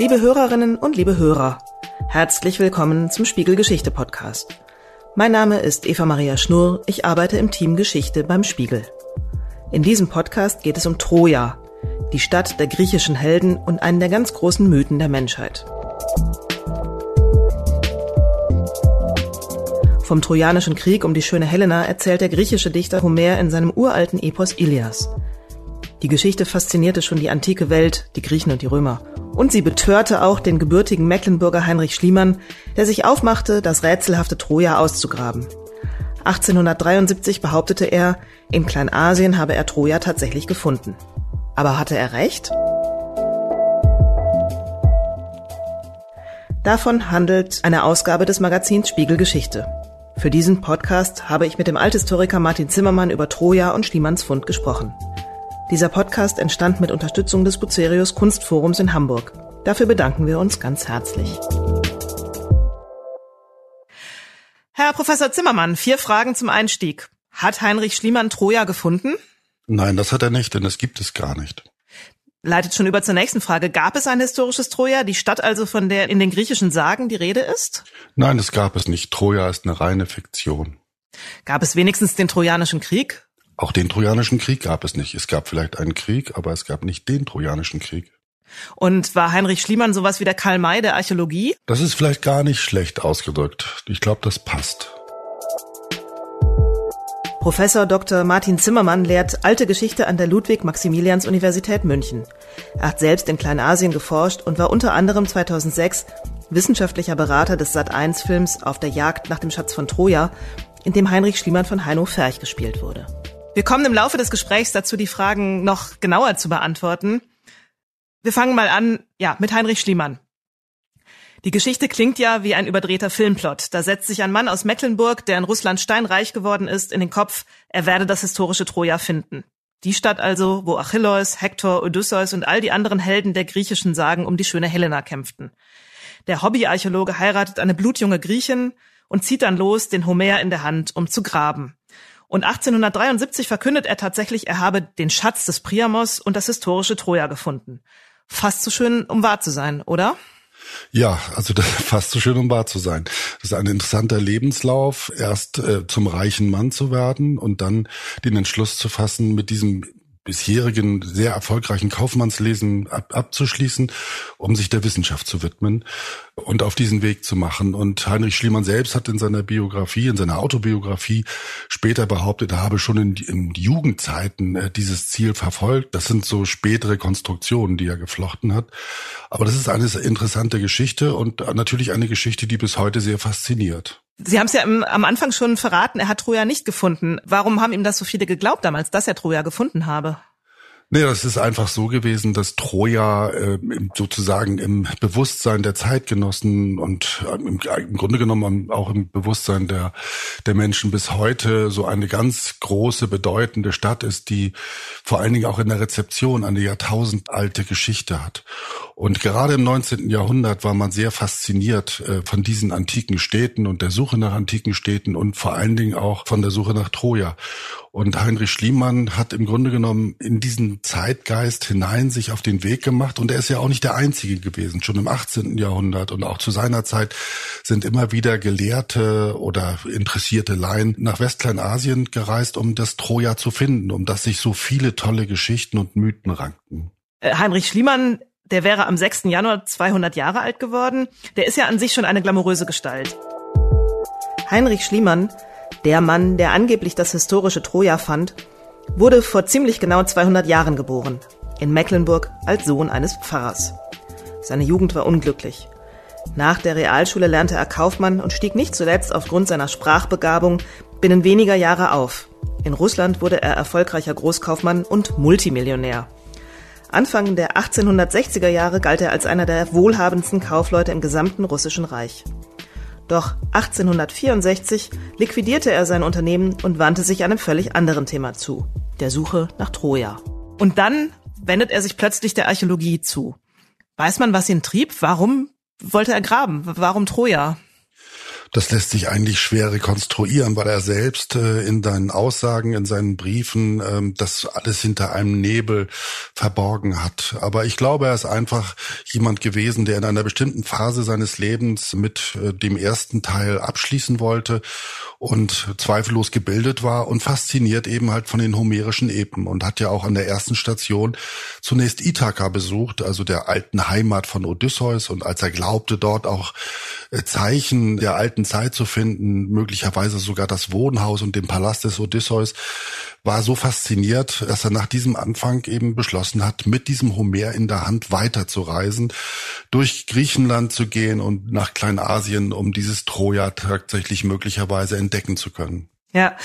Liebe Hörerinnen und liebe Hörer, herzlich willkommen zum Spiegel Geschichte Podcast. Mein Name ist Eva Maria Schnurr, ich arbeite im Team Geschichte beim Spiegel. In diesem Podcast geht es um Troja, die Stadt der griechischen Helden und einen der ganz großen Mythen der Menschheit. Vom Trojanischen Krieg um die schöne Helena erzählt der griechische Dichter Homer in seinem uralten Epos Ilias. Die Geschichte faszinierte schon die antike Welt, die Griechen und die Römer. Und sie betörte auch den gebürtigen Mecklenburger Heinrich Schliemann, der sich aufmachte, das rätselhafte Troja auszugraben. 1873 behauptete er, in Kleinasien habe er Troja tatsächlich gefunden. Aber hatte er recht? Davon handelt eine Ausgabe des Magazins Spiegel Geschichte. Für diesen Podcast habe ich mit dem Althistoriker Martin Zimmermann über Troja und Schliemanns Fund gesprochen. Dieser Podcast entstand mit Unterstützung des Bucerius Kunstforums in Hamburg. Dafür bedanken wir uns ganz herzlich. Herr Professor Zimmermann, vier Fragen zum Einstieg. Hat Heinrich Schliemann Troja gefunden? Nein, das hat er nicht, denn es gibt es gar nicht leitet schon über zur nächsten Frage. Gab es ein historisches Troja, die Stadt also, von der in den griechischen Sagen die Rede ist? Nein, das gab es nicht. Troja ist eine reine Fiktion. Gab es wenigstens den Trojanischen Krieg? Auch den Trojanischen Krieg gab es nicht. Es gab vielleicht einen Krieg, aber es gab nicht den Trojanischen Krieg. Und war Heinrich Schliemann sowas wie der Karl May der Archäologie? Das ist vielleicht gar nicht schlecht ausgedrückt. Ich glaube, das passt. Professor Dr. Martin Zimmermann lehrt alte Geschichte an der Ludwig-Maximilians-Universität München. Er hat selbst in Kleinasien geforscht und war unter anderem 2006 wissenschaftlicher Berater des Sat1-Films Auf der Jagd nach dem Schatz von Troja, in dem Heinrich Schliemann von Heino Ferch gespielt wurde. Wir kommen im Laufe des Gesprächs dazu, die Fragen noch genauer zu beantworten. Wir fangen mal an, ja, mit Heinrich Schliemann. Die Geschichte klingt ja wie ein überdrehter Filmplot. Da setzt sich ein Mann aus Mecklenburg, der in Russland steinreich geworden ist, in den Kopf, er werde das historische Troja finden. Die Stadt also, wo Achilleus, Hektor, Odysseus und all die anderen Helden der griechischen Sagen um die schöne Helena kämpften. Der Hobbyarchäologe heiratet eine blutjunge Griechin und zieht dann los, den Homer in der Hand, um zu graben. Und 1873 verkündet er tatsächlich, er habe den Schatz des Priamos und das historische Troja gefunden. Fast so schön, um wahr zu sein, oder? Ja, also das fast so schön, um wahr zu sein. Das ist ein interessanter Lebenslauf, erst äh, zum reichen Mann zu werden und dann den Entschluss zu fassen, mit diesem bisherigen sehr erfolgreichen Kaufmannslesen ab, abzuschließen, um sich der Wissenschaft zu widmen und auf diesen Weg zu machen. Und Heinrich Schliemann selbst hat in seiner Biografie, in seiner Autobiografie später behauptet, er habe schon in, in Jugendzeiten äh, dieses Ziel verfolgt. Das sind so spätere Konstruktionen, die er geflochten hat. Aber das ist eine interessante Geschichte und natürlich eine Geschichte, die bis heute sehr fasziniert. Sie haben es ja am Anfang schon verraten, er hat Troja nicht gefunden. Warum haben ihm das so viele geglaubt damals, dass er Troja gefunden habe? Nee, das ist einfach so gewesen, dass Troja äh, sozusagen im Bewusstsein der Zeitgenossen und äh, im, im, Grunde genommen auch im Bewusstsein der, der Menschen bis heute so eine ganz große, bedeutende Stadt ist, die vor allen Dingen auch in der Rezeption eine jahrtausendalte Geschichte hat. Und gerade im 19. Jahrhundert war man sehr fasziniert äh, von diesen antiken Städten und der Suche nach antiken Städten und vor allen Dingen auch von der Suche nach Troja. Und Heinrich Schliemann hat im Grunde genommen in diesen Zeitgeist hinein sich auf den Weg gemacht. Und er ist ja auch nicht der Einzige gewesen. Schon im 18. Jahrhundert und auch zu seiner Zeit sind immer wieder Gelehrte oder interessierte Laien nach Westkleinasien gereist, um das Troja zu finden, um das sich so viele tolle Geschichten und Mythen rankten. Äh, Heinrich Schliemann, der wäre am 6. Januar 200 Jahre alt geworden. Der ist ja an sich schon eine glamouröse Gestalt. Heinrich Schliemann der Mann, der angeblich das historische Troja fand, wurde vor ziemlich genau 200 Jahren geboren, in Mecklenburg als Sohn eines Pfarrers. Seine Jugend war unglücklich. Nach der Realschule lernte er Kaufmann und stieg nicht zuletzt aufgrund seiner Sprachbegabung binnen weniger Jahre auf. In Russland wurde er erfolgreicher Großkaufmann und Multimillionär. Anfang der 1860er Jahre galt er als einer der wohlhabendsten Kaufleute im gesamten russischen Reich. Doch 1864 liquidierte er sein Unternehmen und wandte sich einem völlig anderen Thema zu, der Suche nach Troja. Und dann wendet er sich plötzlich der Archäologie zu. Weiß man, was ihn trieb? Warum wollte er graben? Warum Troja? Das lässt sich eigentlich schwer rekonstruieren, weil er selbst äh, in seinen Aussagen, in seinen Briefen ähm, das alles hinter einem Nebel verborgen hat. Aber ich glaube, er ist einfach jemand gewesen, der in einer bestimmten Phase seines Lebens mit äh, dem ersten Teil abschließen wollte und zweifellos gebildet war und fasziniert eben halt von den homerischen Epen und hat ja auch an der ersten Station zunächst Ithaka besucht, also der alten Heimat von Odysseus und als er glaubte, dort auch äh, Zeichen der alten Zeit zu finden, möglicherweise sogar das Wohnhaus und den Palast des Odysseus, war so fasziniert, dass er nach diesem Anfang eben beschlossen hat, mit diesem Homer in der Hand weiterzureisen, durch Griechenland zu gehen und nach Kleinasien, um dieses Troja tatsächlich möglicherweise entdecken zu können. Ja,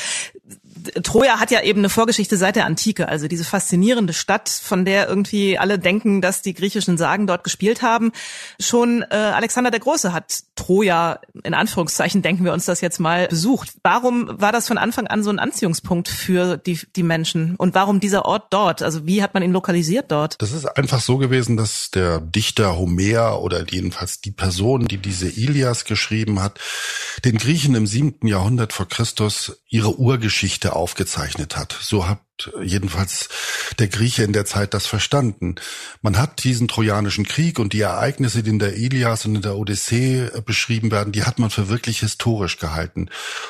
Troja hat ja eben eine Vorgeschichte seit der Antike, also diese faszinierende Stadt, von der irgendwie alle denken, dass die griechischen Sagen dort gespielt haben. Schon äh, Alexander der Große hat Troja, in Anführungszeichen denken wir uns das jetzt mal, besucht. Warum war das von Anfang an so ein Anziehungspunkt für die, die Menschen? Und warum dieser Ort dort? Also wie hat man ihn lokalisiert dort? Das ist einfach so gewesen, dass der Dichter Homer oder jedenfalls die Person, die diese Ilias geschrieben hat, den Griechen im siebten Jahrhundert vor Christus ihre Urgeschichte aufgezeichnet hat. So hat jedenfalls der Grieche in der Zeit das verstanden. Man hat diesen Trojanischen Krieg und die Ereignisse, die in der Ilias und in der Odyssee äh, beschrieben werden, die hat man für wirklich historisch gehalten.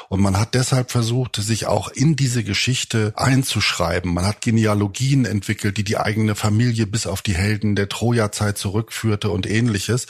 Und man hat deshalb versucht, sich auch in diese Geschichte einzuschreiben. Man hat Genealogien entwickelt, die die eigene Familie bis auf die Helden der Troja-Zeit zurückführte und ähnliches.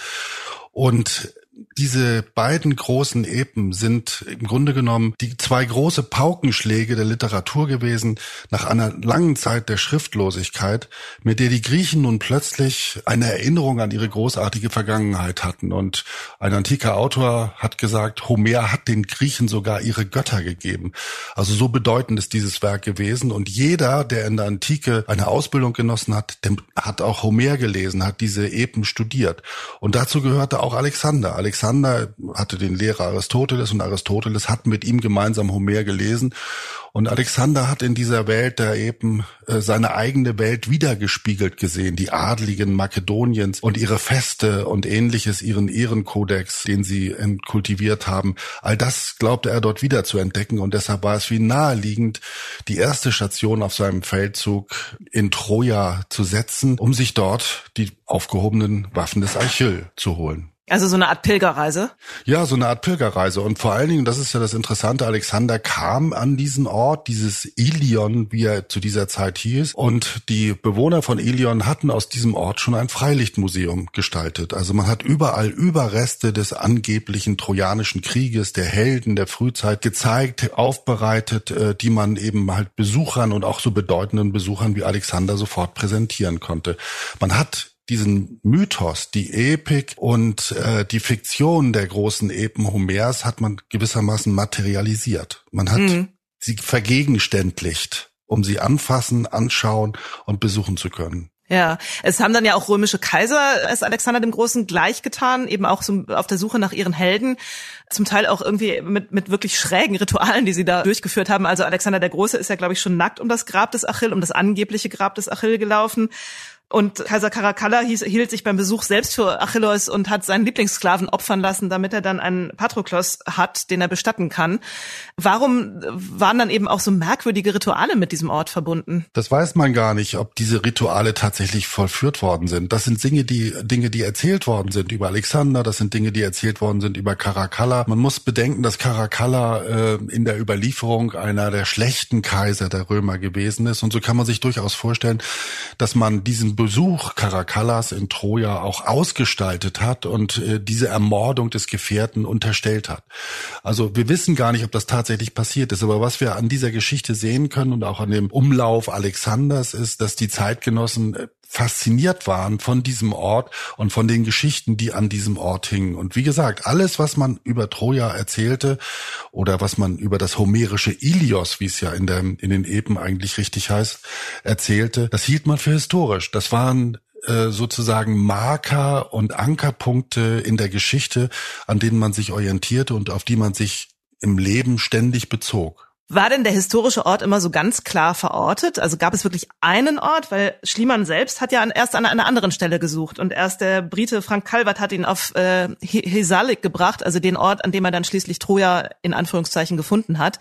Und diese beiden großen Epen sind im Grunde genommen die zwei große Paukenschläge der Literatur gewesen nach einer langen Zeit der Schriftlosigkeit, mit der die Griechen nun plötzlich eine Erinnerung an ihre großartige Vergangenheit hatten. Und ein antiker Autor hat gesagt, Homer hat den Griechen sogar ihre Götter gegeben. Also so bedeutend ist dieses Werk gewesen. Und jeder, der in der Antike eine Ausbildung genossen hat, hat auch Homer gelesen, hat diese Epen studiert. Und dazu gehörte auch Alexander. Alexander hatte den Lehrer Aristoteles und Aristoteles hat mit ihm gemeinsam Homer gelesen. Und Alexander hat in dieser Welt da eben äh, seine eigene Welt wiedergespiegelt gesehen, die Adligen Makedoniens und ihre Feste und ähnliches, ihren Ehrenkodex, den sie kultiviert haben. All das glaubte er dort wieder zu entdecken und deshalb war es wie naheliegend, die erste Station auf seinem Feldzug in Troja zu setzen, um sich dort die aufgehobenen Waffen des Achill zu holen. Also so eine Art Pilgerreise? Ja, so eine Art Pilgerreise. Und vor allen Dingen, das ist ja das Interessante, Alexander kam an diesen Ort, dieses Ilion, wie er zu dieser Zeit hieß. Und die Bewohner von Ilion hatten aus diesem Ort schon ein Freilichtmuseum gestaltet. Also man hat überall Überreste des angeblichen Trojanischen Krieges, der Helden der Frühzeit gezeigt, aufbereitet, äh, die man eben halt Besuchern und auch so bedeutenden Besuchern wie Alexander sofort präsentieren konnte. Man hat diesen Mythos, die Epik und äh, die Fiktion der großen Epen Homers hat man gewissermaßen materialisiert. Man hat mhm. sie vergegenständlicht, um sie anfassen, anschauen und besuchen zu können. Ja, es haben dann ja auch römische Kaiser es Alexander dem Großen gleichgetan, eben auch so auf der Suche nach ihren Helden, zum Teil auch irgendwie mit, mit wirklich schrägen Ritualen, die sie da durchgeführt haben. Also Alexander der Große ist ja, glaube ich, schon nackt um das Grab des Achill, um das angebliche Grab des Achill gelaufen. Und Kaiser Caracalla hielt sich beim Besuch selbst für Achilleus und hat seinen Lieblingssklaven opfern lassen, damit er dann einen Patroklos hat, den er bestatten kann. Warum waren dann eben auch so merkwürdige Rituale mit diesem Ort verbunden? Das weiß man gar nicht, ob diese Rituale tatsächlich vollführt worden sind. Das sind Dinge, die, Dinge, die erzählt worden sind über Alexander, das sind Dinge, die erzählt worden sind über Caracalla. Man muss bedenken, dass Caracalla äh, in der Überlieferung einer der schlechten Kaiser der Römer gewesen ist. Und so kann man sich durchaus vorstellen, dass man diesen Besuch Carakallas in Troja auch ausgestaltet hat und äh, diese Ermordung des Gefährten unterstellt hat. Also wir wissen gar nicht, ob das tatsächlich passiert ist, aber was wir an dieser Geschichte sehen können und auch an dem Umlauf Alexanders ist, dass die Zeitgenossen äh, fasziniert waren von diesem Ort und von den Geschichten, die an diesem Ort hingen. Und wie gesagt, alles, was man über Troja erzählte oder was man über das homerische Ilios, wie es ja in, der, in den Epen eigentlich richtig heißt, erzählte, das hielt man für historisch. Das waren äh, sozusagen Marker und Ankerpunkte in der Geschichte, an denen man sich orientierte und auf die man sich im Leben ständig bezog. War denn der historische Ort immer so ganz klar verortet? Also gab es wirklich einen Ort? Weil Schliemann selbst hat ja erst an einer anderen Stelle gesucht und erst der Brite Frank Calvert hat ihn auf äh, Hesalik gebracht, also den Ort, an dem er dann schließlich Troja in Anführungszeichen gefunden hat.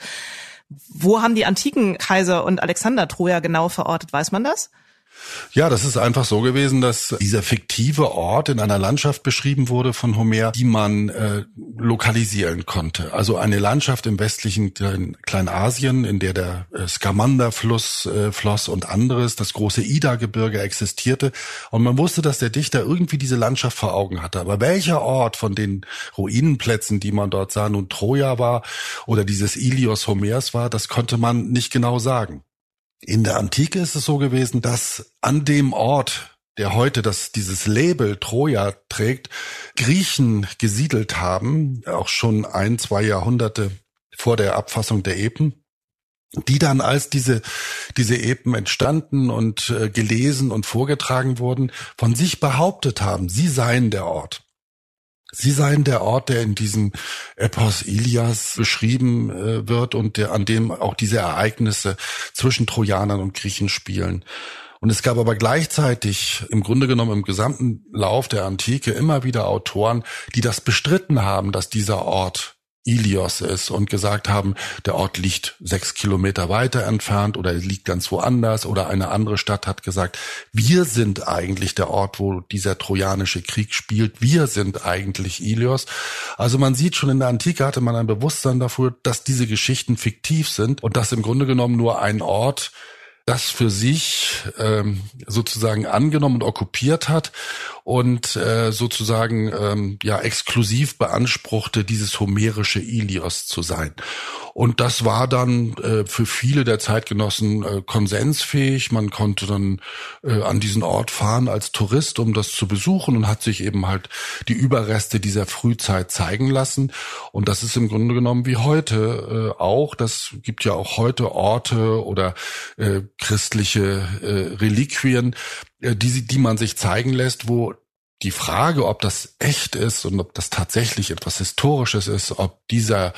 Wo haben die antiken Kaiser und Alexander Troja genau verortet? Weiß man das? Ja, das ist einfach so gewesen, dass dieser fiktive Ort in einer Landschaft beschrieben wurde von Homer, die man äh, lokalisieren konnte. Also eine Landschaft im westlichen Kleinasien, in der der äh, Skamanda-Fluss äh, floss und anderes, das große Ida-Gebirge existierte. Und man wusste, dass der Dichter irgendwie diese Landschaft vor Augen hatte. Aber welcher Ort von den Ruinenplätzen, die man dort sah, nun Troja war oder dieses Ilios Homers war, das konnte man nicht genau sagen. In der Antike ist es so gewesen, dass an dem Ort, der heute das, dieses Label Troja trägt, Griechen gesiedelt haben, auch schon ein, zwei Jahrhunderte vor der Abfassung der Epen die dann als diese diese Epen entstanden und äh, gelesen und vorgetragen wurden, von sich behauptet haben, sie seien der Ort. Sie seien der Ort, der in diesem Epos Ilias beschrieben äh, wird und der, an dem auch diese Ereignisse zwischen Trojanern und Griechen spielen. Und es gab aber gleichzeitig im Grunde genommen im gesamten Lauf der Antike immer wieder Autoren, die das bestritten haben, dass dieser Ort Ilios ist und gesagt haben, der Ort liegt sechs Kilometer weiter entfernt oder liegt ganz woanders oder eine andere Stadt hat gesagt, wir sind eigentlich der Ort, wo dieser trojanische Krieg spielt, wir sind eigentlich Ilios. Also man sieht schon in der Antike hatte man ein Bewusstsein dafür, dass diese Geschichten fiktiv sind und dass im Grunde genommen nur ein Ort das für sich ähm, sozusagen angenommen und okkupiert hat und äh, sozusagen ähm, ja exklusiv beanspruchte, dieses homerische Ilios zu sein. Und das war dann äh, für viele der Zeitgenossen äh, konsensfähig. Man konnte dann äh, an diesen Ort fahren als Tourist, um das zu besuchen und hat sich eben halt die Überreste dieser Frühzeit zeigen lassen. Und das ist im Grunde genommen wie heute äh, auch. Das gibt ja auch heute Orte oder äh, christliche äh, Reliquien, äh, die, die man sich zeigen lässt, wo die Frage, ob das echt ist und ob das tatsächlich etwas Historisches ist, ob dieser,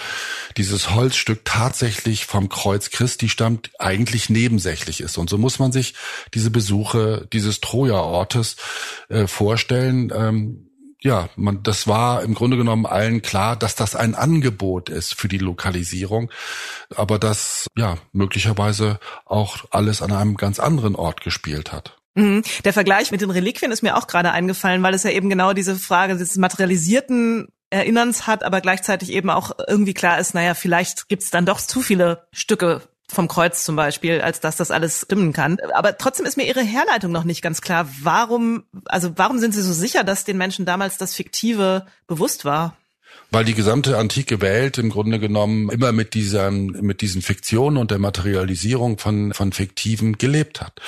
dieses Holzstück tatsächlich vom Kreuz Christi stammt, eigentlich nebensächlich ist. Und so muss man sich diese Besuche dieses Troja-Ortes äh, vorstellen. Ähm, ja, man, das war im Grunde genommen allen klar, dass das ein Angebot ist für die Lokalisierung, aber dass ja möglicherweise auch alles an einem ganz anderen Ort gespielt hat. Mhm. Der Vergleich mit den Reliquien ist mir auch gerade eingefallen, weil es ja eben genau diese Frage des materialisierten Erinnerns hat, aber gleichzeitig eben auch irgendwie klar ist, naja, vielleicht gibt's dann doch zu viele Stücke vom Kreuz zum Beispiel, als dass das alles stimmen kann. Aber trotzdem ist mir Ihre Herleitung noch nicht ganz klar. Warum, also warum sind Sie so sicher, dass den Menschen damals das Fiktive bewusst war? weil die gesamte antike Welt im Grunde genommen immer mit dieser, mit diesen Fiktionen und der Materialisierung von, von Fiktiven gelebt hat.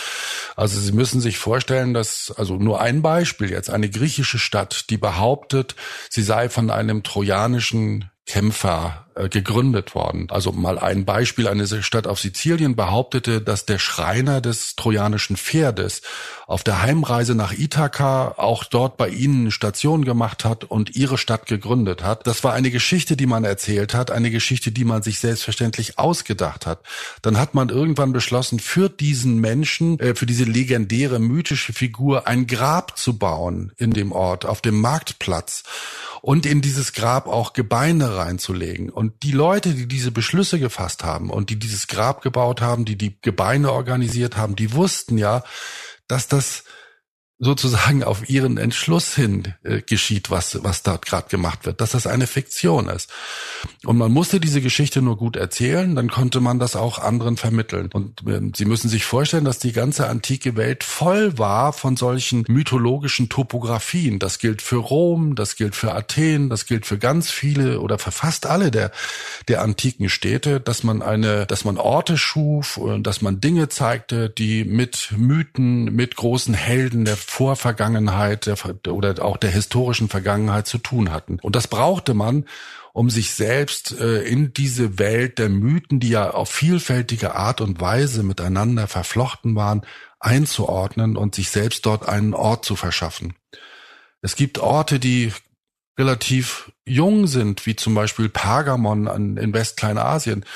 Also Sie müssen sich vorstellen, dass, also nur ein Beispiel jetzt, eine griechische Stadt, die behauptet, sie sei von einem trojanischen Kämpfer äh, gegründet worden. Also mal ein Beispiel, eine Stadt auf Sizilien behauptete, dass der Schreiner des trojanischen Pferdes auf der Heimreise nach Ithaka auch dort bei ihnen Station gemacht hat und ihre Stadt gegründet hat. Das war eine Geschichte, die man erzählt hat, eine Geschichte, die man sich selbstverständlich ausgedacht hat. Dann hat man irgendwann beschlossen, für diesen Menschen, äh, für diese legendäre mythische Figur ein Grab zu bauen in dem Ort, auf dem Marktplatz und in dieses Grab auch Gebeine reinzulegen. Und die Leute, die diese Beschlüsse gefasst haben und die dieses Grab gebaut haben, die die Gebeine organisiert haben, die wussten ja, dass das sozusagen auf ihren Entschluss hin äh, geschieht, was, was dort gerade gemacht wird, dass das eine Fiktion ist. Und man musste diese Geschichte nur gut erzählen, dann konnte man das auch anderen vermitteln. Und äh, Sie müssen sich vorstellen, dass die ganze antike Welt voll war von solchen mythologischen Topografien. Das gilt für Rom, das gilt für Athen, das gilt für ganz viele oder für fast alle der, der antiken Städte, dass man eine, dass man Orte schuf, und dass man Dinge zeigte, die mit Mythen, mit großen Helden der Vorvergangenheit der, oder auch der historischen Vergangenheit zu tun hatten. Und das brauchte man, um sich selbst äh, in diese Welt der Mythen, die ja auf vielfältige Art und Weise miteinander verflochten waren, einzuordnen und sich selbst dort einen Ort zu verschaffen. Es gibt Orte, die relativ jung sind, wie zum Beispiel Pergamon in Westkleinasien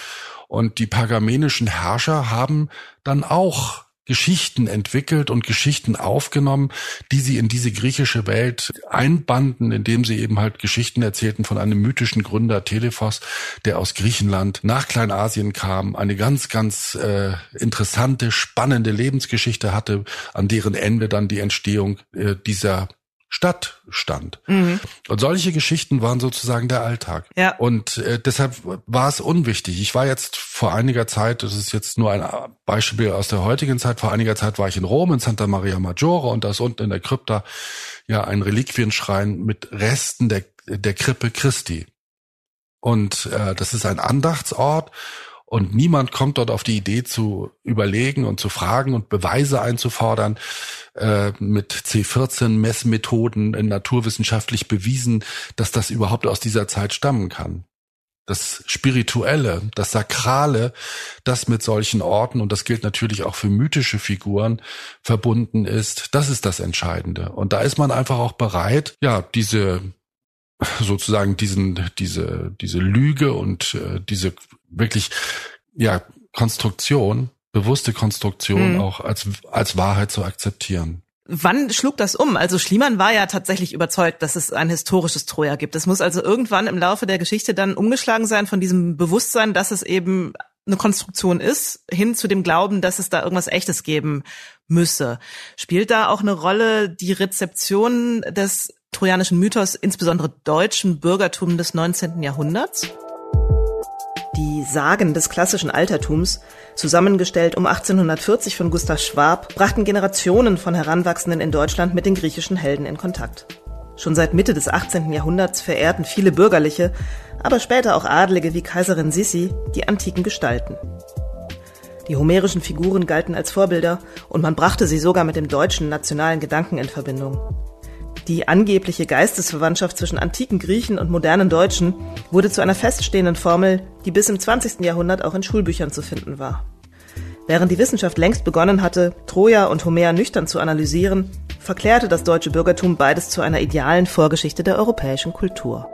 Und die pergamenischen Herrscher haben dann auch Geschichten entwickelt und Geschichten aufgenommen, die sie in diese griechische Welt einbanden, indem sie eben halt Geschichten erzählten von einem mythischen Gründer Telephos, der aus Griechenland nach Kleinasien kam, eine ganz, ganz äh, interessante, spannende Lebensgeschichte hatte, an deren Ende dann die Entstehung äh, dieser Stadt stand. Mhm. Und solche Geschichten waren sozusagen der Alltag. Ja. Und äh, deshalb war es unwichtig. Ich war jetzt vor einiger Zeit, das ist jetzt nur ein Beispiel aus der heutigen Zeit, vor einiger Zeit war ich in Rom, in Santa Maria Maggiore und da ist unten in der Krypta ja ein Reliquienschrein mit Resten der, der Krippe Christi. Und äh, das ist ein Andachtsort und niemand kommt dort auf die Idee zu überlegen und zu fragen und Beweise einzufordern äh, mit C14-Messmethoden naturwissenschaftlich bewiesen, dass das überhaupt aus dieser Zeit stammen kann. Das Spirituelle, das Sakrale, das mit solchen Orten, und das gilt natürlich auch für mythische Figuren, verbunden ist, das ist das Entscheidende. Und da ist man einfach auch bereit, ja, diese sozusagen diesen, diese, diese Lüge und äh, diese wirklich, ja, Konstruktion, bewusste Konstruktion mhm. auch als, als Wahrheit zu akzeptieren. Wann schlug das um? Also Schliemann war ja tatsächlich überzeugt, dass es ein historisches Troja gibt. Es muss also irgendwann im Laufe der Geschichte dann umgeschlagen sein von diesem Bewusstsein, dass es eben eine Konstruktion ist, hin zu dem Glauben, dass es da irgendwas Echtes geben müsse. Spielt da auch eine Rolle die Rezeption des trojanischen Mythos, insbesondere deutschen Bürgertum des 19. Jahrhunderts? Die Sagen des klassischen Altertums, zusammengestellt um 1840 von Gustav Schwab, brachten Generationen von Heranwachsenden in Deutschland mit den griechischen Helden in Kontakt. Schon seit Mitte des 18. Jahrhunderts verehrten viele Bürgerliche, aber später auch Adlige wie Kaiserin Sissi die antiken Gestalten. Die homerischen Figuren galten als Vorbilder und man brachte sie sogar mit dem deutschen nationalen Gedanken in Verbindung. Die angebliche Geistesverwandtschaft zwischen antiken Griechen und modernen Deutschen wurde zu einer feststehenden Formel, die bis im 20. Jahrhundert auch in Schulbüchern zu finden war. Während die Wissenschaft längst begonnen hatte, Troja und Homer nüchtern zu analysieren, verklärte das deutsche Bürgertum beides zu einer idealen Vorgeschichte der europäischen Kultur.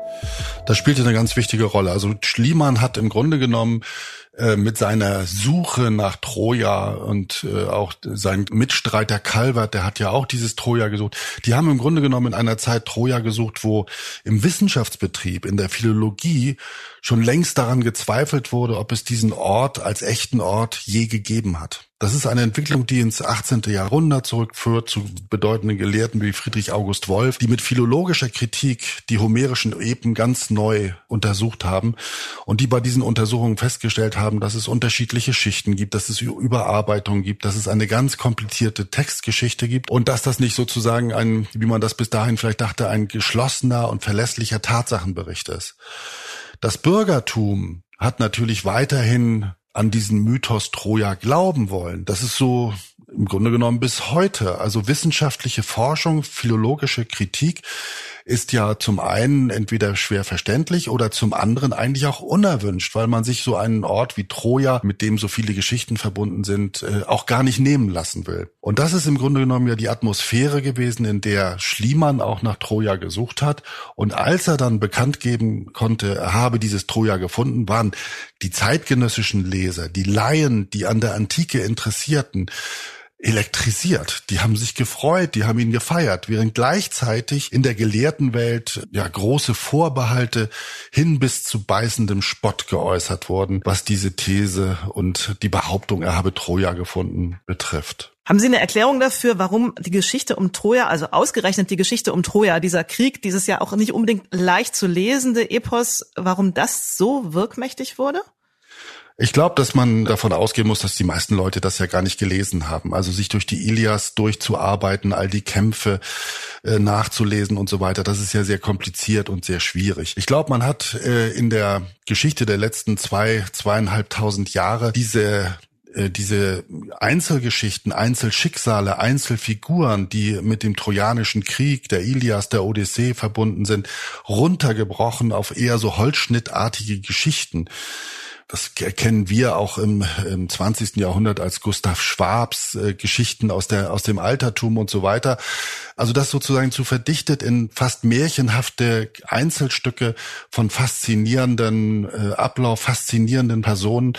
Das spielte eine ganz wichtige Rolle. Also Schliemann hat im Grunde genommen äh, mit seiner Suche nach Troja und äh, auch sein Mitstreiter Calvert, der hat ja auch dieses Troja gesucht. Die haben im Grunde genommen in einer Zeit Troja gesucht, wo im Wissenschaftsbetrieb, in der Philologie schon längst daran gezweifelt wurde, ob es diesen Ort als echten Ort je gegeben hat. Das ist eine Entwicklung, die ins 18. Jahrhundert zurückführt zu bedeutenden Gelehrten wie Friedrich August Wolf, die mit philologischer Kritik die homerischen Epen ganz neu untersucht haben und die bei diesen Untersuchungen festgestellt haben, dass es unterschiedliche Schichten gibt, dass es Überarbeitungen gibt, dass es eine ganz komplizierte Textgeschichte gibt und dass das nicht sozusagen ein, wie man das bis dahin vielleicht dachte, ein geschlossener und verlässlicher Tatsachenbericht ist. Das Bürgertum hat natürlich weiterhin an diesen Mythos Troja glauben wollen. Das ist so im Grunde genommen bis heute. Also wissenschaftliche Forschung, philologische Kritik ist ja zum einen entweder schwer verständlich oder zum anderen eigentlich auch unerwünscht, weil man sich so einen Ort wie Troja, mit dem so viele Geschichten verbunden sind, äh, auch gar nicht nehmen lassen will. Und das ist im Grunde genommen ja die Atmosphäre gewesen, in der Schliemann auch nach Troja gesucht hat. Und als er dann bekannt geben konnte, er habe dieses Troja gefunden, waren die zeitgenössischen Leser, die Laien, die an der Antike Interessierten, elektrisiert. Die haben sich gefreut, die haben ihn gefeiert, während gleichzeitig in der gelehrten Welt ja große Vorbehalte hin bis zu beißendem Spott geäußert wurden, was diese These und die Behauptung, er habe Troja gefunden, betrifft. Haben Sie eine Erklärung dafür, warum die Geschichte um Troja, also ausgerechnet die Geschichte um Troja, dieser Krieg, dieses ja auch nicht unbedingt leicht zu lesende Epos, warum das so wirkmächtig wurde? Ich glaube, dass man davon ausgehen muss, dass die meisten Leute das ja gar nicht gelesen haben. Also sich durch die Ilias durchzuarbeiten, all die Kämpfe äh, nachzulesen und so weiter, das ist ja sehr kompliziert und sehr schwierig. Ich glaube, man hat äh, in der Geschichte der letzten zwei, zweieinhalbtausend Jahre diese äh, diese Einzelgeschichten, Einzelschicksale, Einzelfiguren, die mit dem Trojanischen Krieg, der Ilias, der Odyssee verbunden sind, runtergebrochen auf eher so holzschnittartige Geschichten das kennen wir auch im, im 20. Jahrhundert als Gustav Schwabs äh, Geschichten aus der aus dem Altertum und so weiter. Also das sozusagen zu verdichtet in fast märchenhafte Einzelstücke von faszinierenden äh, Ablauf, faszinierenden Personen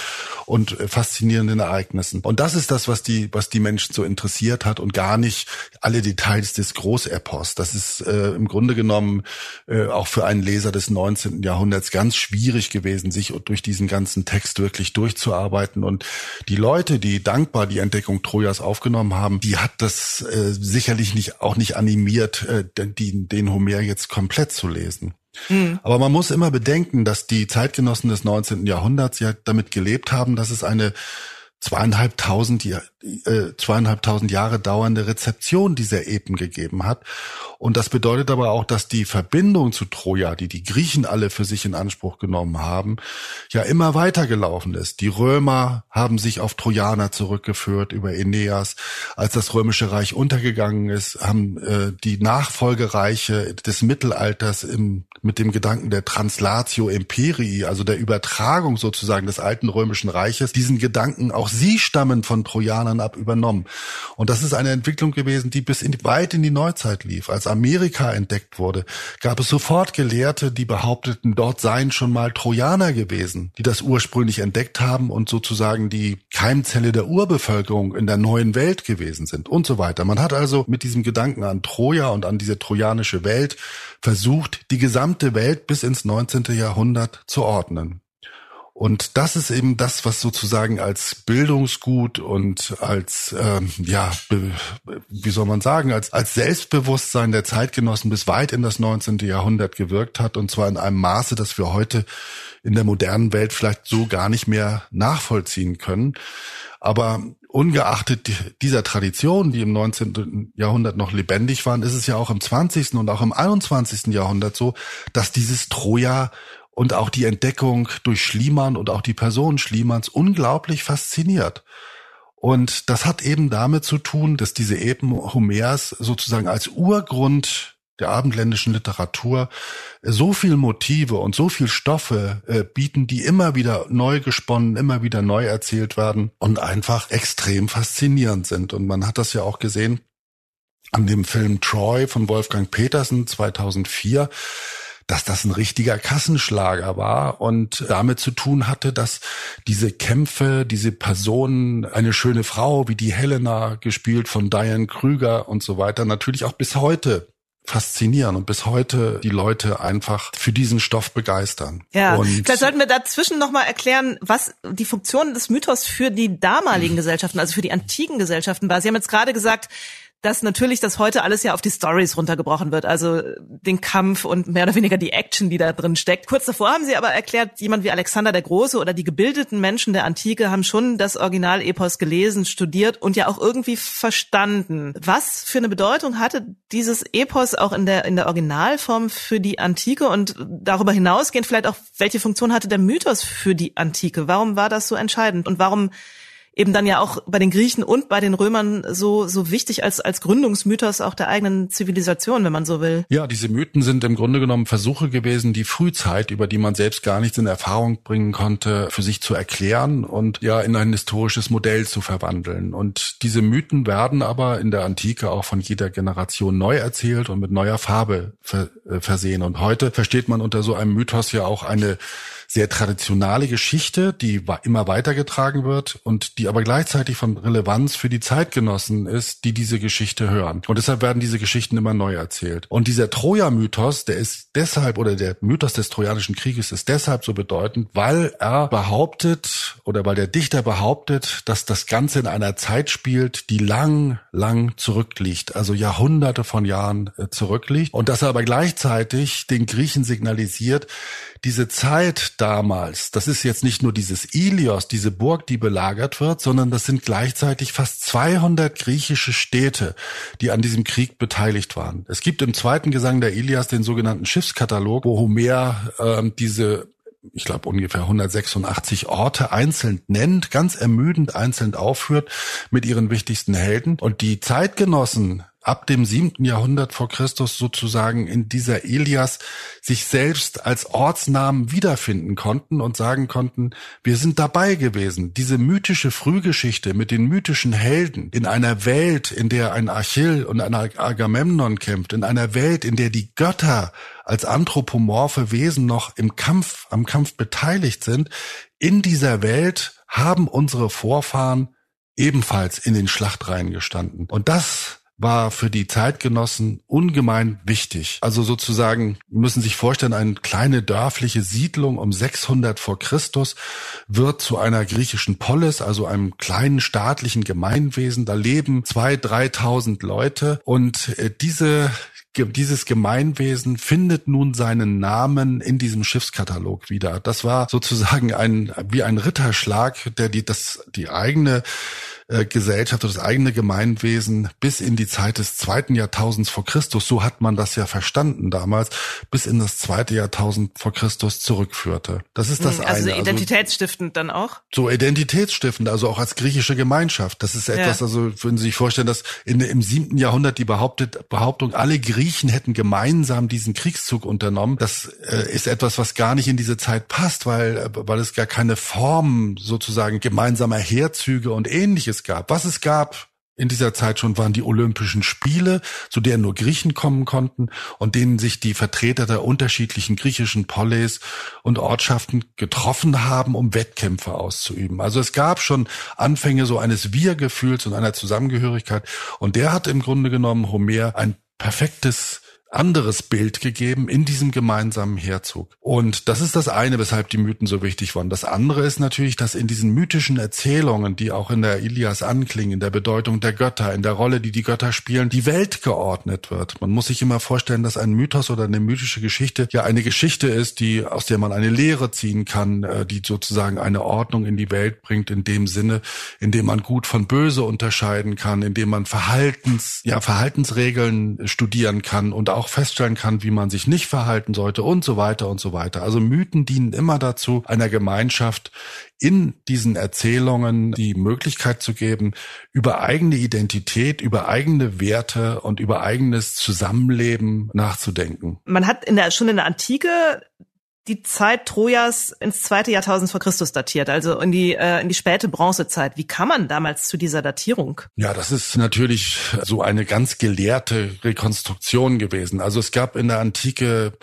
und äh, faszinierenden Ereignissen. Und das ist das, was die was die Menschen so interessiert hat und gar nicht alle Details des Großepos. Das ist äh, im Grunde genommen äh, auch für einen Leser des 19. Jahrhunderts ganz schwierig gewesen, sich durch diesen ganzen Text wirklich durchzuarbeiten. Und die Leute, die dankbar die Entdeckung Trojas aufgenommen haben, die hat das äh, sicherlich nicht auch nicht animiert, äh, den, den Homer jetzt komplett zu lesen. Mhm. Aber man muss immer bedenken, dass die Zeitgenossen des 19. Jahrhunderts ja damit gelebt haben, dass es eine zweieinhalbtausend, äh, zweieinhalbtausend Jahre dauernde Rezeption dieser Epen gegeben hat. Und das bedeutet aber auch, dass die Verbindung zu Troja, die die Griechen alle für sich in Anspruch genommen haben, ja immer weitergelaufen ist. Die Römer haben sich auf Trojaner zurückgeführt über Aeneas. Als das römische Reich untergegangen ist, haben äh, die Nachfolgereiche des Mittelalters im, mit dem Gedanken der Translatio Imperii, also der Übertragung sozusagen des alten römischen Reiches, diesen Gedanken auch auch sie stammen von Trojanern ab übernommen. Und das ist eine Entwicklung gewesen, die bis in, weit in die Neuzeit lief. Als Amerika entdeckt wurde, gab es sofort Gelehrte, die behaupteten, dort seien schon mal Trojaner gewesen, die das ursprünglich entdeckt haben und sozusagen die Keimzelle der Urbevölkerung in der neuen Welt gewesen sind und so weiter. Man hat also mit diesem Gedanken an Troja und an diese trojanische Welt versucht, die gesamte Welt bis ins 19. Jahrhundert zu ordnen. Und das ist eben das, was sozusagen als Bildungsgut und als, ähm, ja, wie soll man sagen, als, als Selbstbewusstsein der Zeitgenossen bis weit in das 19. Jahrhundert gewirkt hat. Und zwar in einem Maße, das wir heute in der modernen Welt vielleicht so gar nicht mehr nachvollziehen können. Aber ungeachtet dieser Tradition, die im 19. Jahrhundert noch lebendig waren, ist es ja auch im 20. und auch im 21. Jahrhundert so, dass dieses Troja und auch die Entdeckung durch Schliemann und auch die Person Schliemans unglaublich fasziniert. Und das hat eben damit zu tun, dass diese Epen Homers sozusagen als Urgrund der abendländischen Literatur so viel Motive und so viel Stoffe äh, bieten, die immer wieder neu gesponnen, immer wieder neu erzählt werden und einfach extrem faszinierend sind. Und man hat das ja auch gesehen an dem Film Troy von Wolfgang Petersen 2004 dass das ein richtiger Kassenschlager war und damit zu tun hatte, dass diese Kämpfe, diese Personen, eine schöne Frau wie die Helena, gespielt von Diane Krüger und so weiter, natürlich auch bis heute faszinieren und bis heute die Leute einfach für diesen Stoff begeistern. Ja, und vielleicht sollten wir dazwischen nochmal erklären, was die Funktion des Mythos für die damaligen Gesellschaften, also für die antiken Gesellschaften war. Sie haben jetzt gerade gesagt, dass natürlich das heute alles ja auf die Stories runtergebrochen wird, also den Kampf und mehr oder weniger die Action, die da drin steckt. Kurz davor haben sie aber erklärt, jemand wie Alexander der Große oder die gebildeten Menschen der Antike haben schon das Original-Epos gelesen, studiert und ja auch irgendwie verstanden. Was für eine Bedeutung hatte dieses Epos auch in der, in der Originalform für die Antike und darüber hinausgehend vielleicht auch, welche Funktion hatte der Mythos für die Antike? Warum war das so entscheidend und warum eben dann ja auch bei den Griechen und bei den Römern so, so wichtig als, als Gründungsmythos auch der eigenen Zivilisation, wenn man so will. Ja, diese Mythen sind im Grunde genommen Versuche gewesen, die Frühzeit, über die man selbst gar nichts in Erfahrung bringen konnte, für sich zu erklären und ja in ein historisches Modell zu verwandeln. Und diese Mythen werden aber in der Antike auch von jeder Generation neu erzählt und mit neuer Farbe äh, versehen. Und heute versteht man unter so einem Mythos ja auch eine sehr traditionale Geschichte, die immer weitergetragen wird und die aber gleichzeitig von Relevanz für die Zeitgenossen ist, die diese Geschichte hören. Und deshalb werden diese Geschichten immer neu erzählt. Und dieser Troja-Mythos, der ist deshalb, oder der Mythos des Trojanischen Krieges ist deshalb so bedeutend, weil er behauptet, oder weil der Dichter behauptet, dass das Ganze in einer Zeit spielt, die lang, lang zurückliegt, also Jahrhunderte von Jahren äh, zurückliegt. Und dass er aber gleichzeitig den Griechen signalisiert, diese Zeit damals, das ist jetzt nicht nur dieses Ilios, diese Burg, die belagert wird, sondern das sind gleichzeitig fast 200 griechische Städte, die an diesem Krieg beteiligt waren. Es gibt im zweiten Gesang der Ilias den sogenannten Schiffskatalog, wo Homer ähm, diese ich glaube ungefähr 186 Orte einzeln nennt, ganz ermüdend einzeln aufführt mit ihren wichtigsten Helden. Und die Zeitgenossen ab dem siebten Jahrhundert vor Christus sozusagen in dieser Ilias sich selbst als Ortsnamen wiederfinden konnten und sagen konnten, wir sind dabei gewesen. Diese mythische Frühgeschichte mit den mythischen Helden in einer Welt, in der ein Achill und ein Agamemnon kämpft, in einer Welt, in der die Götter als anthropomorphe Wesen noch im Kampf, am Kampf beteiligt sind. In dieser Welt haben unsere Vorfahren ebenfalls in den Schlachtreihen gestanden. Und das war für die Zeitgenossen ungemein wichtig. Also sozusagen müssen sich vorstellen, eine kleine dörfliche Siedlung um 600 vor Christus wird zu einer griechischen Polis, also einem kleinen staatlichen Gemeinwesen. Da leben zwei, dreitausend Leute und äh, diese dieses Gemeinwesen findet nun seinen Namen in diesem Schiffskatalog wieder. Das war sozusagen ein, wie ein Ritterschlag, der die, das, die eigene äh, Gesellschaft oder das eigene Gemeinwesen bis in die Zeit des zweiten Jahrtausends vor Christus, so hat man das ja verstanden damals, bis in das zweite Jahrtausend vor Christus zurückführte. Das ist das hm, also eine. Also identitätsstiftend dann auch? So identitätsstiftend, also auch als griechische Gemeinschaft. Das ist etwas, ja. also würden Sie sich vorstellen, dass in, im siebten Jahrhundert die behauptet, Behauptung, alle Griechen hätten gemeinsam diesen Kriegszug unternommen. Das äh, ist etwas, was gar nicht in diese Zeit passt, weil, äh, weil es gar keine Form sozusagen gemeinsamer Heerzüge und ähnliches es gab. Was es gab in dieser Zeit schon waren die Olympischen Spiele, zu denen nur Griechen kommen konnten und denen sich die Vertreter der unterschiedlichen griechischen Polis und Ortschaften getroffen haben, um Wettkämpfe auszuüben. Also es gab schon Anfänge so eines Wir-Gefühls und einer Zusammengehörigkeit und der hat im Grunde genommen Homer ein perfektes anderes Bild gegeben in diesem gemeinsamen Herzog. Und das ist das eine, weshalb die Mythen so wichtig waren. Das andere ist natürlich, dass in diesen mythischen Erzählungen, die auch in der Ilias anklingen, in der Bedeutung der Götter, in der Rolle, die die Götter spielen, die Welt geordnet wird. Man muss sich immer vorstellen, dass ein Mythos oder eine mythische Geschichte ja eine Geschichte ist, die aus der man eine Lehre ziehen kann, äh, die sozusagen eine Ordnung in die Welt bringt, in dem Sinne, in dem man gut von böse unterscheiden kann, in dem man Verhaltens, ja, Verhaltensregeln studieren kann und auch auch feststellen kann, wie man sich nicht verhalten sollte und so weiter und so weiter. Also Mythen dienen immer dazu, einer Gemeinschaft in diesen Erzählungen die Möglichkeit zu geben, über eigene Identität, über eigene Werte und über eigenes Zusammenleben nachzudenken. Man hat in der, schon in der Antike die Zeit Trojas ins zweite Jahrtausend vor Christus datiert, also in die, äh, in die späte Bronzezeit. Wie kam man damals zu dieser Datierung? Ja, das ist natürlich so eine ganz gelehrte Rekonstruktion gewesen. Also es gab in der Antike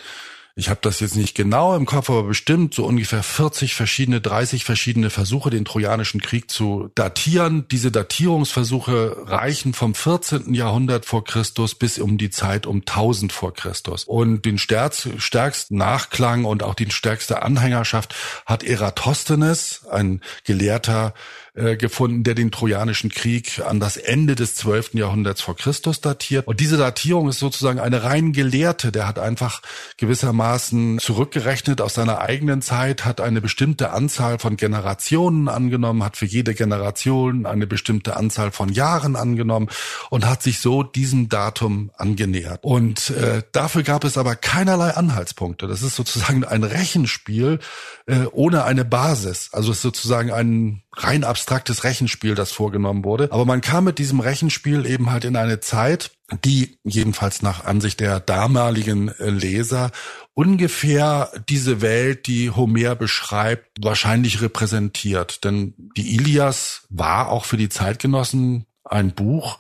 ich habe das jetzt nicht genau im Kopf, aber bestimmt so ungefähr 40 verschiedene, 30 verschiedene Versuche, den Trojanischen Krieg zu datieren. Diese Datierungsversuche reichen vom 14. Jahrhundert vor Christus bis um die Zeit um 1000 vor Christus. Und den stärksten Nachklang und auch die stärkste Anhängerschaft hat Eratosthenes, ein Gelehrter äh, gefunden, der den Trojanischen Krieg an das Ende des 12. Jahrhunderts vor Christus datiert. Und diese Datierung ist sozusagen eine rein gelehrte. Der hat einfach gewissermaßen zurückgerechnet aus seiner eigenen Zeit, hat eine bestimmte Anzahl von Generationen angenommen, hat für jede Generation eine bestimmte Anzahl von Jahren angenommen und hat sich so diesem Datum angenähert. Und äh, dafür gab es aber keinerlei Anhaltspunkte. Das ist sozusagen ein Rechenspiel äh, ohne eine Basis. Also ist sozusagen ein rein abstraktes Rechenspiel, das vorgenommen wurde. Aber man kam mit diesem Rechenspiel eben halt in eine Zeit, die jedenfalls nach Ansicht der damaligen äh, Leser ungefähr diese Welt, die Homer beschreibt, wahrscheinlich repräsentiert. Denn die Ilias war auch für die Zeitgenossen ein Buch,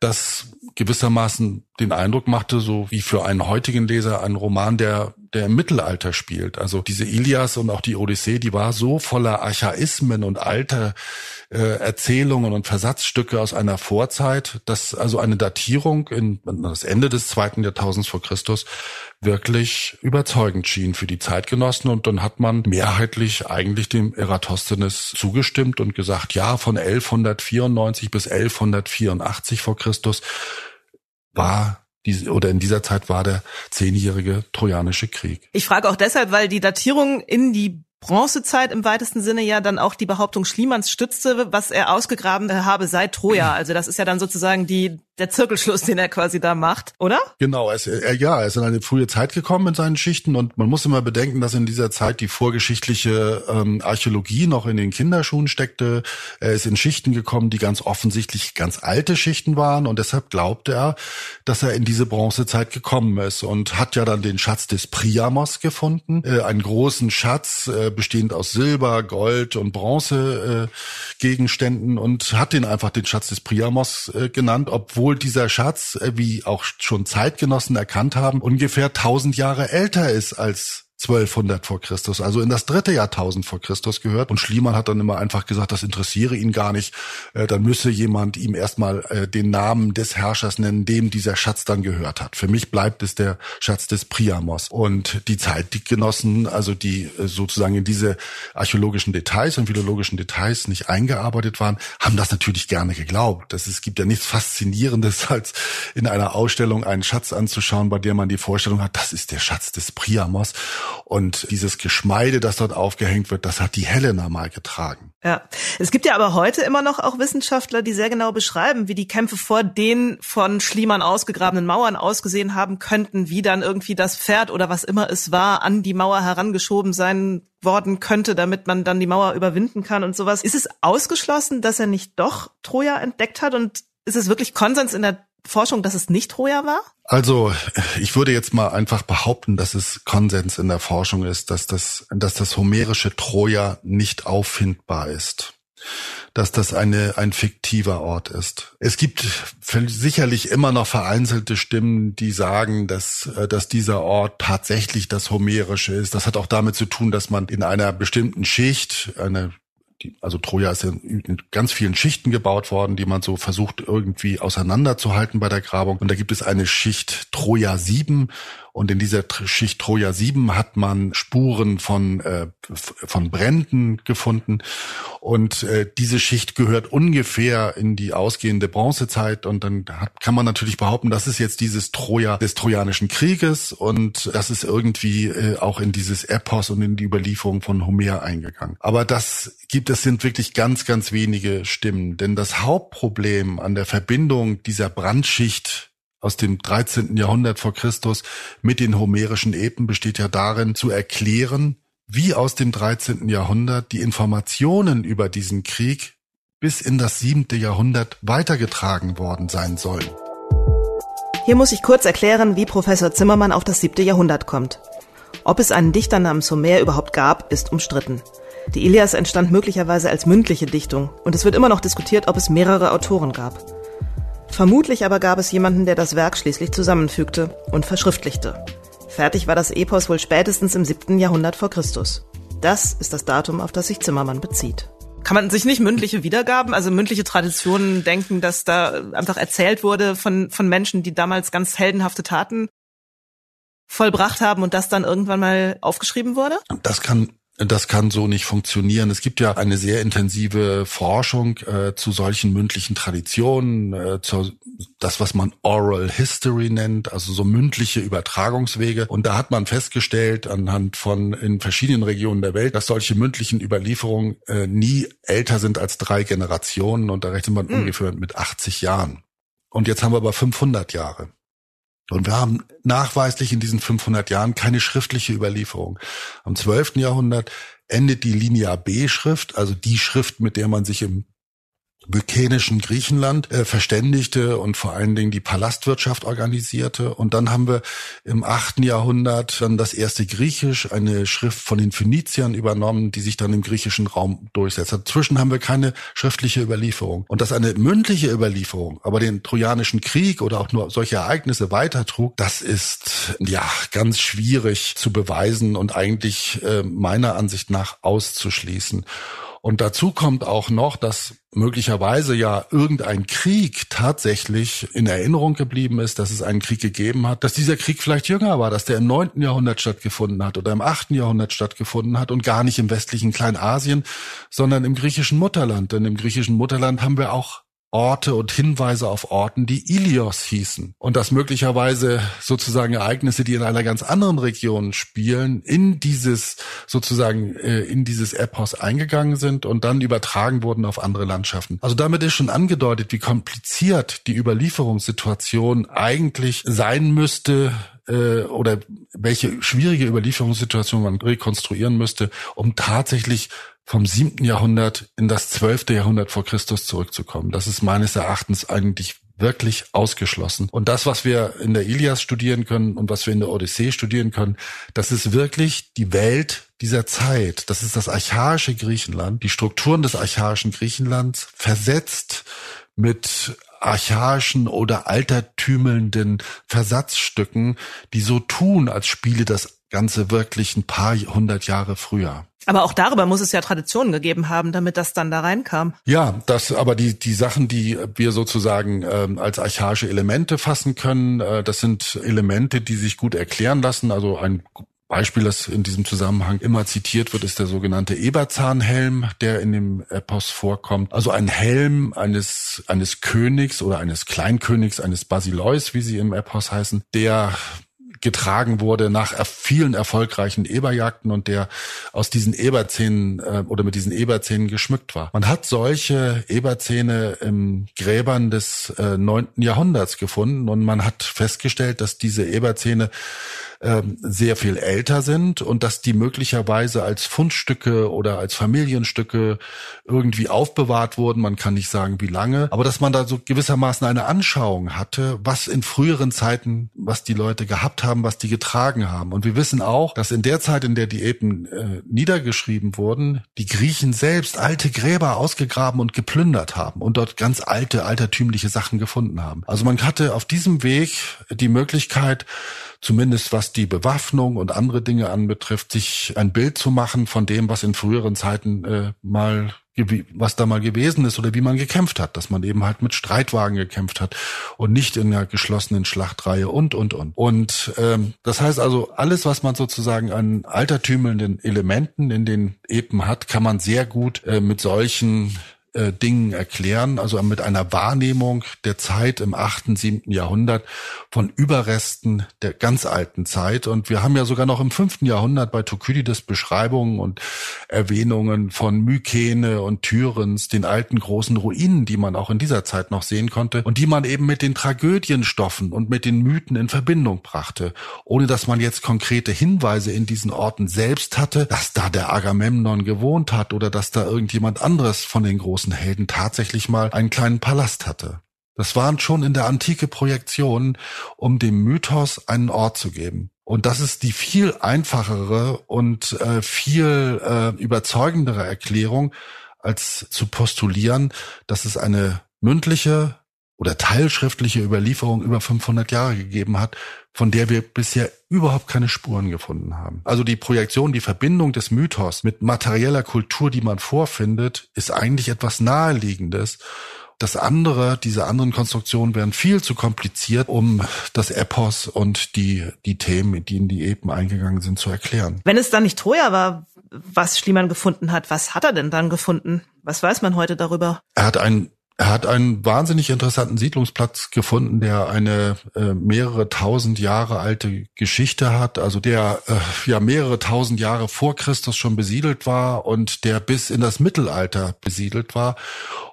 das gewissermaßen den Eindruck machte, so wie für einen heutigen Leser ein Roman, der der im Mittelalter spielt. Also diese Ilias und auch die Odyssee, die war so voller Archaismen und alter äh, Erzählungen und Versatzstücke aus einer Vorzeit, dass also eine Datierung in das Ende des zweiten Jahrtausends vor Christus wirklich überzeugend schien für die Zeitgenossen und dann hat man mehrheitlich eigentlich dem Eratosthenes zugestimmt und gesagt, ja, von 1194 bis 1184 vor Christus war diese, oder in dieser Zeit war der zehnjährige Trojanische Krieg. Ich frage auch deshalb, weil die Datierung in die Bronzezeit im weitesten Sinne ja dann auch die Behauptung Schliemanns stützte, was er ausgegraben habe seit Troja. Also das ist ja dann sozusagen die der Zirkelschluss, den er quasi da macht, oder? Genau, er ist, er, ja, er ist in eine frühe Zeit gekommen in seinen Schichten und man muss immer bedenken, dass in dieser Zeit die vorgeschichtliche ähm, Archäologie noch in den Kinderschuhen steckte. Er ist in Schichten gekommen, die ganz offensichtlich ganz alte Schichten waren und deshalb glaubte er, dass er in diese Bronzezeit gekommen ist und hat ja dann den Schatz des Priamos gefunden, äh, einen großen Schatz äh, bestehend aus Silber, Gold und Bronze äh, Gegenständen und hat den einfach den Schatz des Priamos äh, genannt, obwohl obwohl dieser Schatz, äh, wie auch schon Zeitgenossen erkannt haben, ungefähr 1000 Jahre älter ist als 1200 vor Christus, also in das dritte Jahrtausend vor Christus gehört. Und Schliemann hat dann immer einfach gesagt, das interessiere ihn gar nicht. Äh, dann müsse jemand ihm erstmal äh, den Namen des Herrschers nennen, dem dieser Schatz dann gehört hat. Für mich bleibt es der Schatz des Priamos. Und die Zeitgenossen, also die äh, sozusagen in diese archäologischen Details und philologischen Details nicht eingearbeitet waren, haben das natürlich gerne geglaubt. Das, es gibt ja nichts Faszinierendes, als in einer Ausstellung einen Schatz anzuschauen, bei der man die Vorstellung hat, das ist der Schatz des Priamos. Und dieses Geschmeide, das dort aufgehängt wird, das hat die Helena mal getragen. Ja, es gibt ja aber heute immer noch auch Wissenschaftler, die sehr genau beschreiben, wie die Kämpfe vor den von Schliemann ausgegrabenen Mauern ausgesehen haben könnten, wie dann irgendwie das Pferd oder was immer es war an die Mauer herangeschoben sein worden könnte, damit man dann die Mauer überwinden kann und sowas. Ist es ausgeschlossen, dass er nicht doch Troja entdeckt hat und ist es wirklich Konsens in der Forschung, dass es nicht Troja war? Also ich würde jetzt mal einfach behaupten, dass es Konsens in der Forschung ist, dass das, dass das homerische Troja nicht auffindbar ist dass das eine, ein fiktiver Ort ist. Es gibt sicherlich immer noch vereinzelte Stimmen, die sagen, dass, äh, dass dieser Ort tatsächlich das Homerische ist. Das hat auch damit zu tun, dass man in einer bestimmten Schicht, eine die, also Troja ist in ganz vielen Schichten gebaut worden, die man so versucht irgendwie auseinanderzuhalten bei der Grabung. Und da gibt es eine Schicht Troja 7 und in dieser Schicht Troja 7 hat man Spuren von, äh, von Bränden gefunden. Und äh, diese Schicht gehört ungefähr in die ausgehende Bronzezeit. Und dann hat, kann man natürlich behaupten, das ist jetzt dieses Troja des Trojanischen Krieges. Und das ist irgendwie äh, auch in dieses Epos und in die Überlieferung von Homer eingegangen. Aber das gibt es sind wirklich ganz, ganz wenige Stimmen. Denn das Hauptproblem an der Verbindung dieser Brandschicht aus dem 13. Jahrhundert vor Christus mit den homerischen Epen besteht ja darin, zu erklären, wie aus dem 13. Jahrhundert die Informationen über diesen Krieg bis in das siebte Jahrhundert weitergetragen worden sein sollen. Hier muss ich kurz erklären, wie Professor Zimmermann auf das siebte Jahrhundert kommt. Ob es einen Dichter namens Homer überhaupt gab, ist umstritten. Die Ilias entstand möglicherweise als mündliche Dichtung und es wird immer noch diskutiert, ob es mehrere Autoren gab. Vermutlich aber gab es jemanden, der das Werk schließlich zusammenfügte und verschriftlichte. Fertig war das Epos wohl spätestens im siebten Jahrhundert vor Christus. Das ist das Datum, auf das sich Zimmermann bezieht. Kann man sich nicht mündliche Wiedergaben, also mündliche Traditionen denken, dass da einfach erzählt wurde von, von Menschen, die damals ganz heldenhafte Taten vollbracht haben und das dann irgendwann mal aufgeschrieben wurde? Das kann das kann so nicht funktionieren. Es gibt ja eine sehr intensive Forschung äh, zu solchen mündlichen Traditionen, äh, zu das, was man Oral History nennt, also so mündliche Übertragungswege. Und da hat man festgestellt, anhand von in verschiedenen Regionen der Welt, dass solche mündlichen Überlieferungen äh, nie älter sind als drei Generationen. Und da rechnet man mhm. ungefähr mit 80 Jahren. Und jetzt haben wir aber 500 Jahre. Und wir haben nachweislich in diesen 500 Jahren keine schriftliche Überlieferung. Am 12. Jahrhundert endet die Linia B-Schrift, also die Schrift, mit der man sich im mykenischen Griechenland äh, verständigte und vor allen Dingen die Palastwirtschaft organisierte. Und dann haben wir im achten Jahrhundert dann das erste Griechisch, eine Schrift von den Phöniziern übernommen, die sich dann im griechischen Raum durchsetzt. Dazwischen haben wir keine schriftliche Überlieferung. Und dass eine mündliche Überlieferung aber den Trojanischen Krieg oder auch nur solche Ereignisse weitertrug, das ist ja ganz schwierig zu beweisen und eigentlich äh, meiner Ansicht nach auszuschließen. Und dazu kommt auch noch, dass möglicherweise ja irgendein Krieg tatsächlich in Erinnerung geblieben ist, dass es einen Krieg gegeben hat, dass dieser Krieg vielleicht jünger war, dass der im neunten Jahrhundert stattgefunden hat oder im achten Jahrhundert stattgefunden hat und gar nicht im westlichen Kleinasien, sondern im griechischen Mutterland. Denn im griechischen Mutterland haben wir auch Orte und Hinweise auf Orten, die Ilios hießen. Und dass möglicherweise sozusagen Ereignisse, die in einer ganz anderen Region spielen, in dieses sozusagen äh, in dieses Epos eingegangen sind und dann übertragen wurden auf andere Landschaften. Also damit ist schon angedeutet, wie kompliziert die Überlieferungssituation eigentlich sein müsste, äh, oder welche schwierige Überlieferungssituation man rekonstruieren müsste, um tatsächlich vom siebten Jahrhundert in das zwölfte Jahrhundert vor Christus zurückzukommen. Das ist meines Erachtens eigentlich wirklich ausgeschlossen. Und das, was wir in der Ilias studieren können und was wir in der Odyssee studieren können, das ist wirklich die Welt dieser Zeit. Das ist das archaische Griechenland, die Strukturen des archaischen Griechenlands versetzt mit archaischen oder altertümelnden Versatzstücken, die so tun, als spiele das Ganze wirklich ein paar hundert Jahre früher. Aber auch darüber muss es ja Traditionen gegeben haben, damit das dann da reinkam. Ja, das aber die die Sachen, die wir sozusagen ähm, als archaische Elemente fassen können, äh, das sind Elemente, die sich gut erklären lassen. Also ein Beispiel, das in diesem Zusammenhang immer zitiert wird, ist der sogenannte Eberzahnhelm, der in dem Epos vorkommt. Also ein Helm eines, eines Königs oder eines Kleinkönigs, eines Basileus, wie sie im Epos heißen, der getragen wurde nach vielen erfolgreichen Eberjagden und der aus diesen Eberzähnen äh, oder mit diesen Eberzähnen geschmückt war. Man hat solche Eberzähne im Gräbern des äh, neunten äh, Jahrhunderts gefunden und man hat festgestellt, dass diese Eberzähne ähm, sehr viel älter sind und dass die möglicherweise als Fundstücke oder als Familienstücke irgendwie aufbewahrt wurden. Man kann nicht sagen, wie lange, aber dass man da so gewissermaßen eine Anschauung hatte, was in früheren Zeiten, was die Leute gehabt haben, was die getragen haben. Und wir wissen auch, dass in der Zeit, in der die Epen äh, niedergeschrieben wurden, die Griechen selbst alte Gräber ausgegraben und geplündert haben und dort ganz alte, altertümliche Sachen gefunden haben. Also man hatte auf diesem Weg die Möglichkeit, zumindest was die Bewaffnung und andere Dinge anbetrifft, sich ein Bild zu machen von dem, was in früheren Zeiten äh, mal was da mal gewesen ist oder wie man gekämpft hat, dass man eben halt mit Streitwagen gekämpft hat und nicht in einer geschlossenen Schlachtreihe und und und. Und ähm, das heißt also, alles, was man sozusagen an altertümelnden Elementen in den Epen hat, kann man sehr gut äh, mit solchen äh, Dingen erklären, also mit einer Wahrnehmung der Zeit im achten, siebten Jahrhundert von Überresten der ganz alten Zeit. Und wir haben ja sogar noch im fünften Jahrhundert bei Thukydides Beschreibungen und Erwähnungen von Mykene und Tyrens, den alten großen Ruinen, die man auch in dieser Zeit noch sehen konnte und die man eben mit den Tragödienstoffen und mit den Mythen in Verbindung brachte, ohne dass man jetzt konkrete Hinweise in diesen Orten selbst hatte, dass da der Agamemnon gewohnt hat oder dass da irgendjemand anderes von den großen großen Helden tatsächlich mal einen kleinen Palast hatte. Das waren schon in der Antike Projektionen, um dem Mythos einen Ort zu geben. Und das ist die viel einfachere und äh, viel äh, überzeugendere Erklärung, als zu postulieren, dass es eine mündliche oder teilschriftliche Überlieferung über 500 Jahre gegeben hat, von der wir bisher überhaupt keine Spuren gefunden haben. Also die Projektion, die Verbindung des Mythos mit materieller Kultur, die man vorfindet, ist eigentlich etwas Naheliegendes. Das andere, diese anderen Konstruktionen wären viel zu kompliziert, um das Epos und die, die Themen, die in die Epen eingegangen sind, zu erklären. Wenn es dann nicht Troja war, was Schliemann gefunden hat, was hat er denn dann gefunden? Was weiß man heute darüber? Er hat ein er hat einen wahnsinnig interessanten Siedlungsplatz gefunden, der eine äh, mehrere tausend Jahre alte Geschichte hat, also der äh, ja mehrere tausend Jahre vor Christus schon besiedelt war und der bis in das Mittelalter besiedelt war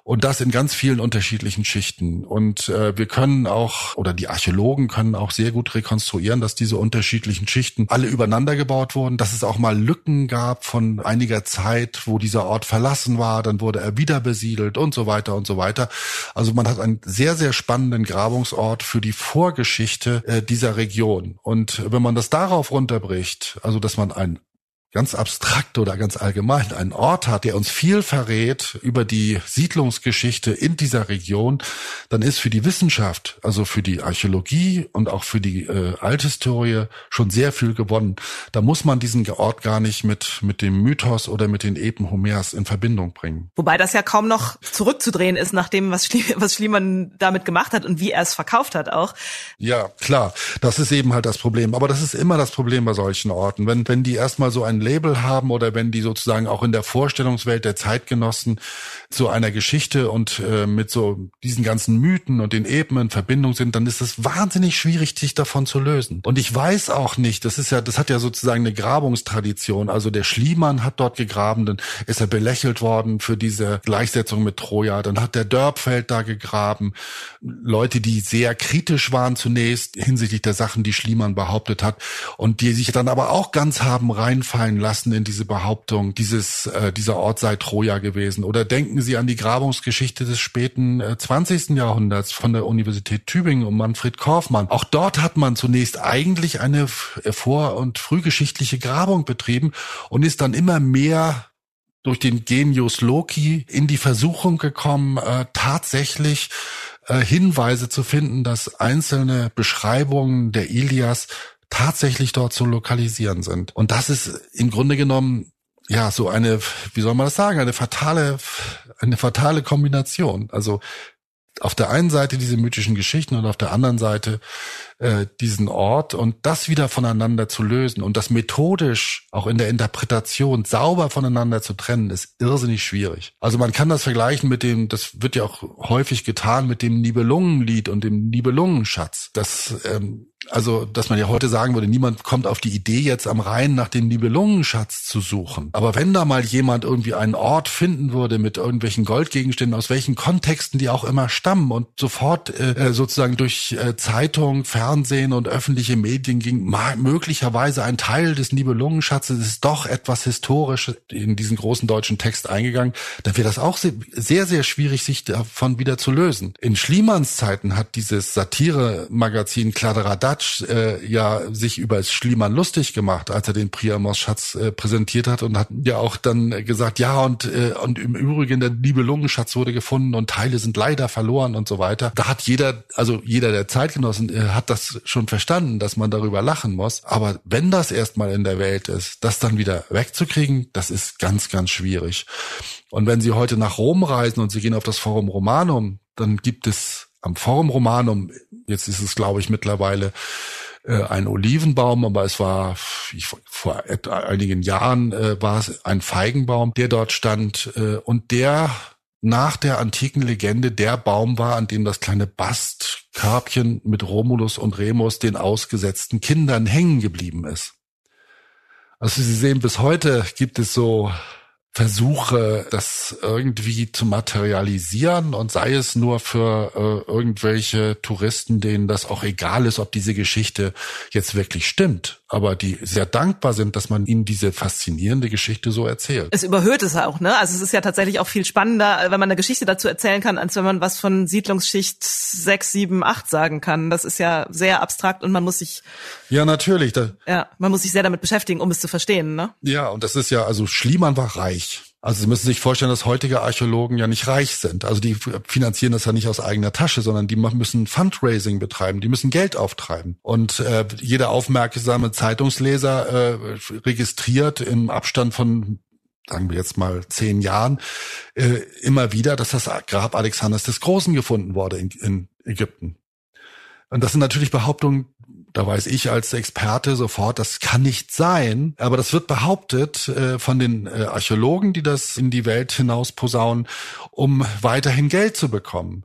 und das in ganz vielen unterschiedlichen Schichten. Und äh, wir können auch, oder die Archäologen können auch sehr gut rekonstruieren, dass diese unterschiedlichen Schichten alle übereinander gebaut wurden, dass es auch mal Lücken gab von einiger Zeit, wo dieser Ort verlassen war, dann wurde er wieder besiedelt und so weiter und so weiter. Also man hat einen sehr, sehr spannenden Grabungsort für die Vorgeschichte äh, dieser Region. Und wenn man das darauf runterbricht, also dass man ein ganz abstrakt oder ganz allgemein einen Ort hat, der uns viel verrät über die Siedlungsgeschichte in dieser Region, dann ist für die Wissenschaft, also für die Archäologie und auch für die äh, Althistorie schon sehr viel gewonnen. Da muss man diesen Ort gar nicht mit, mit dem Mythos oder mit den Epen Homers in Verbindung bringen. Wobei das ja kaum noch zurückzudrehen ist, nach dem, was, Schlie was Schliemann damit gemacht hat und wie er es verkauft hat auch. Ja, klar. Das ist eben halt das Problem. Aber das ist immer das Problem bei solchen Orten. Wenn, wenn die erstmal so ein Label haben oder wenn die sozusagen auch in der Vorstellungswelt der Zeitgenossen zu einer Geschichte und äh, mit so diesen ganzen Mythen und den Eben in Verbindung sind, dann ist es wahnsinnig schwierig, sich davon zu lösen. Und ich weiß auch nicht, das ist ja, das hat ja sozusagen eine Grabungstradition. Also der Schliemann hat dort gegraben, dann ist er belächelt worden für diese Gleichsetzung mit Troja. Dann hat der Dörpfeld da gegraben. Leute, die sehr kritisch waren zunächst hinsichtlich der Sachen, die Schliemann behauptet hat und die sich dann aber auch ganz haben reinfallen lassen in diese Behauptung, dieses, äh, dieser Ort sei Troja gewesen. Oder denken Sie an die Grabungsgeschichte des späten äh, 20. Jahrhunderts von der Universität Tübingen um Manfred Korfmann. Auch dort hat man zunächst eigentlich eine äh, vor- und frühgeschichtliche Grabung betrieben und ist dann immer mehr durch den Genius Loki in die Versuchung gekommen, äh, tatsächlich äh, Hinweise zu finden, dass einzelne Beschreibungen der Ilias tatsächlich dort zu lokalisieren sind. Und das ist im Grunde genommen ja so eine, wie soll man das sagen, eine fatale, eine fatale Kombination. Also auf der einen Seite diese mythischen Geschichten und auf der anderen Seite äh, diesen Ort und das wieder voneinander zu lösen und das methodisch auch in der Interpretation sauber voneinander zu trennen, ist irrsinnig schwierig. Also man kann das vergleichen mit dem, das wird ja auch häufig getan mit dem Nibelungenlied und dem Nibelungenschatz. Das ähm, also, dass man ja heute sagen würde, niemand kommt auf die Idee, jetzt am Rhein nach dem Nibelungenschatz zu suchen. Aber wenn da mal jemand irgendwie einen Ort finden würde mit irgendwelchen Goldgegenständen, aus welchen Kontexten die auch immer stammen und sofort äh, sozusagen durch äh, Zeitung, Fernsehen und öffentliche Medien ging, möglicherweise ein Teil des Nibelungenschatzes ist doch etwas historisch in diesen großen deutschen Text eingegangen, dann wäre das auch sehr, sehr schwierig, sich davon wieder zu lösen. In Schliemanns Zeiten hat dieses Satire-Magazin Kladderadatsch äh, ja sich über Schliemann lustig gemacht, als er den Priamos-Schatz äh, präsentiert hat und hat ja auch dann gesagt, ja und äh, und im Übrigen der Nibelungenschatz wurde gefunden und Teile sind leider verloren und so weiter. Da hat jeder, also jeder der Zeitgenossen äh, hat das schon verstanden, dass man darüber lachen muss. Aber wenn das erstmal in der Welt ist, das dann wieder wegzukriegen, das ist ganz, ganz schwierig. Und wenn Sie heute nach Rom reisen und Sie gehen auf das Forum Romanum, dann gibt es am Forum Romanum, jetzt ist es glaube ich mittlerweile äh, ein Olivenbaum, aber es war ich, vor einigen Jahren äh, war es ein Feigenbaum, der dort stand äh, und der nach der antiken Legende der Baum war, an dem das kleine Bastkörbchen mit Romulus und Remus den ausgesetzten Kindern hängen geblieben ist. Also Sie sehen, bis heute gibt es so versuche, das irgendwie zu materialisieren und sei es nur für äh, irgendwelche Touristen, denen das auch egal ist, ob diese Geschichte jetzt wirklich stimmt, aber die sehr dankbar sind, dass man ihnen diese faszinierende Geschichte so erzählt. Es überhöht es auch, ne? Also es ist ja tatsächlich auch viel spannender, wenn man eine Geschichte dazu erzählen kann, als wenn man was von Siedlungsschicht 6, 7, 8 sagen kann. Das ist ja sehr abstrakt und man muss sich Ja, natürlich. Da, ja, man muss sich sehr damit beschäftigen, um es zu verstehen, ne? Ja, und das ist ja, also Schliemann war reich reich. Also Sie müssen sich vorstellen, dass heutige Archäologen ja nicht reich sind. Also die finanzieren das ja nicht aus eigener Tasche, sondern die müssen Fundraising betreiben, die müssen Geld auftreiben. Und äh, jeder aufmerksame Zeitungsleser äh, registriert im Abstand von sagen wir jetzt mal zehn Jahren, äh, immer wieder, dass das Grab Alexanders des Großen gefunden wurde in, in Ägypten. Und das sind natürlich Behauptungen, da weiß ich als Experte sofort, das kann nicht sein. Aber das wird behauptet äh, von den äh, Archäologen, die das in die Welt hinaus posaunen, um weiterhin Geld zu bekommen.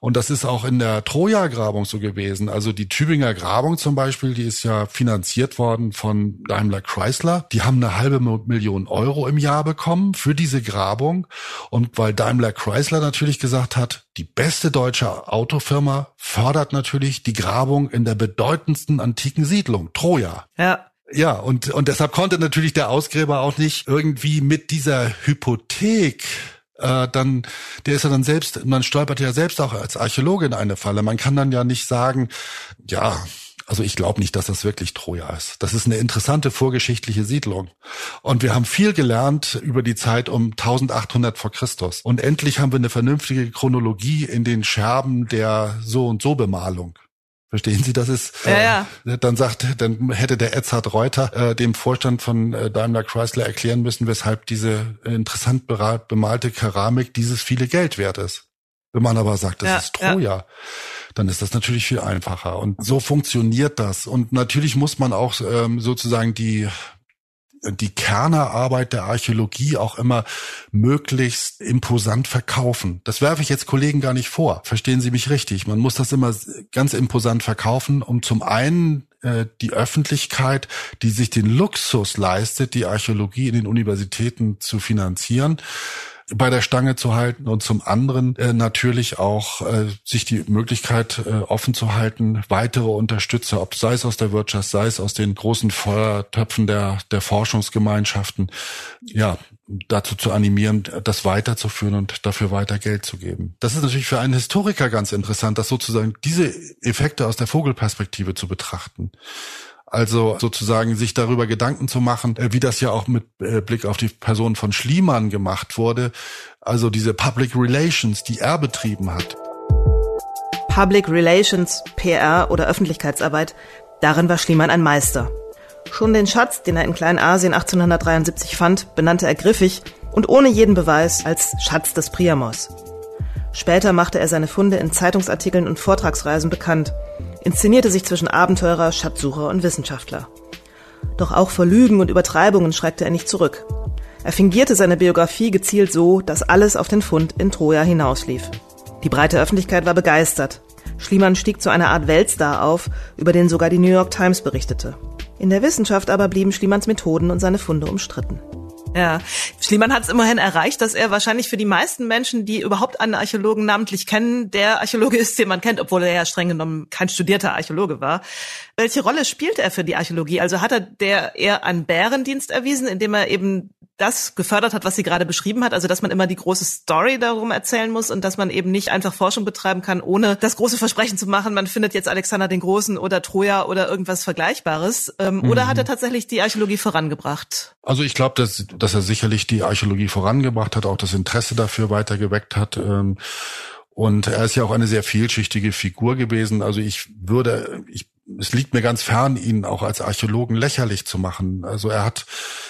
Und das ist auch in der Troja-Grabung so gewesen. Also die Tübinger Grabung zum Beispiel, die ist ja finanziert worden von Daimler Chrysler. Die haben eine halbe Million Euro im Jahr bekommen für diese Grabung. Und weil Daimler Chrysler natürlich gesagt hat, die beste deutsche Autofirma fördert natürlich die Grabung in der bedeutendsten antiken Siedlung, Troja. Ja. Ja, und, und deshalb konnte natürlich der Ausgräber auch nicht irgendwie mit dieser Hypothek äh, dann, der ist ja dann selbst, man stolpert ja selbst auch als Archäologe in eine Falle. Man kann dann ja nicht sagen, ja, also ich glaube nicht, dass das wirklich Troja ist. Das ist eine interessante vorgeschichtliche Siedlung. Und wir haben viel gelernt über die Zeit um 1800 vor Christus. Und endlich haben wir eine vernünftige Chronologie in den Scherben der so und so Bemalung. Verstehen Sie, das ist, ja, ja. Äh, dann sagt, dann hätte der Edzard Reuter äh, dem Vorstand von äh, Daimler Chrysler erklären müssen, weshalb diese interessant bemalte Keramik dieses viele Geld wert ist. Wenn man aber sagt, das ja, ist Troja. Ja dann ist das natürlich viel einfacher. Und so funktioniert das. Und natürlich muss man auch ähm, sozusagen die die Kernerarbeit der Archäologie auch immer möglichst imposant verkaufen. Das werfe ich jetzt Kollegen gar nicht vor. Verstehen Sie mich richtig? Man muss das immer ganz imposant verkaufen, um zum einen äh, die Öffentlichkeit, die sich den Luxus leistet, die Archäologie in den Universitäten zu finanzieren, bei der Stange zu halten und zum anderen äh, natürlich auch äh, sich die Möglichkeit äh, offen zu halten, weitere Unterstützer, ob sei es aus der Wirtschaft, sei es aus den großen Feuertöpfen der, der Forschungsgemeinschaften, ja, dazu zu animieren, das weiterzuführen und dafür weiter Geld zu geben. Das ist natürlich für einen Historiker ganz interessant, das sozusagen diese Effekte aus der Vogelperspektive zu betrachten. Also sozusagen sich darüber Gedanken zu machen, äh, wie das ja auch mit äh, Blick auf die Person von Schliemann gemacht wurde. Also diese Public Relations, die er betrieben hat. Public Relations, PR oder Öffentlichkeitsarbeit, darin war Schliemann ein Meister. Schon den Schatz, den er in Kleinasien 1873 fand, benannte er griffig und ohne jeden Beweis als Schatz des Priamos. Später machte er seine Funde in Zeitungsartikeln und Vortragsreisen bekannt – inszenierte sich zwischen Abenteurer, Schatzsucher und Wissenschaftler. Doch auch vor Lügen und Übertreibungen schreckte er nicht zurück. Er fingierte seine Biografie gezielt so, dass alles auf den Fund in Troja hinauslief. Die breite Öffentlichkeit war begeistert. Schliemann stieg zu einer Art Weltstar auf, über den sogar die New York Times berichtete. In der Wissenschaft aber blieben Schliemanns Methoden und seine Funde umstritten. Ja, Schliemann hat es immerhin erreicht, dass er wahrscheinlich für die meisten Menschen, die überhaupt einen Archäologen namentlich kennen, der Archäologe ist, den man kennt, obwohl er ja streng genommen kein studierter Archäologe war. Welche Rolle spielt er für die Archäologie? Also hat er der eher einen Bärendienst erwiesen, indem er eben das gefördert hat, was sie gerade beschrieben hat, also dass man immer die große Story darum erzählen muss und dass man eben nicht einfach Forschung betreiben kann, ohne das große Versprechen zu machen, man findet jetzt Alexander den Großen oder Troja oder irgendwas Vergleichbares. Ähm, mhm. Oder hat er tatsächlich die Archäologie vorangebracht? Also ich glaube, dass, dass er sicherlich die Archäologie vorangebracht hat, auch das Interesse dafür weiter geweckt hat. Ähm, und er ist ja auch eine sehr vielschichtige Figur gewesen. Also ich würde, ich es liegt mir ganz fern, ihn auch als Archäologen lächerlich zu machen. Also er hat,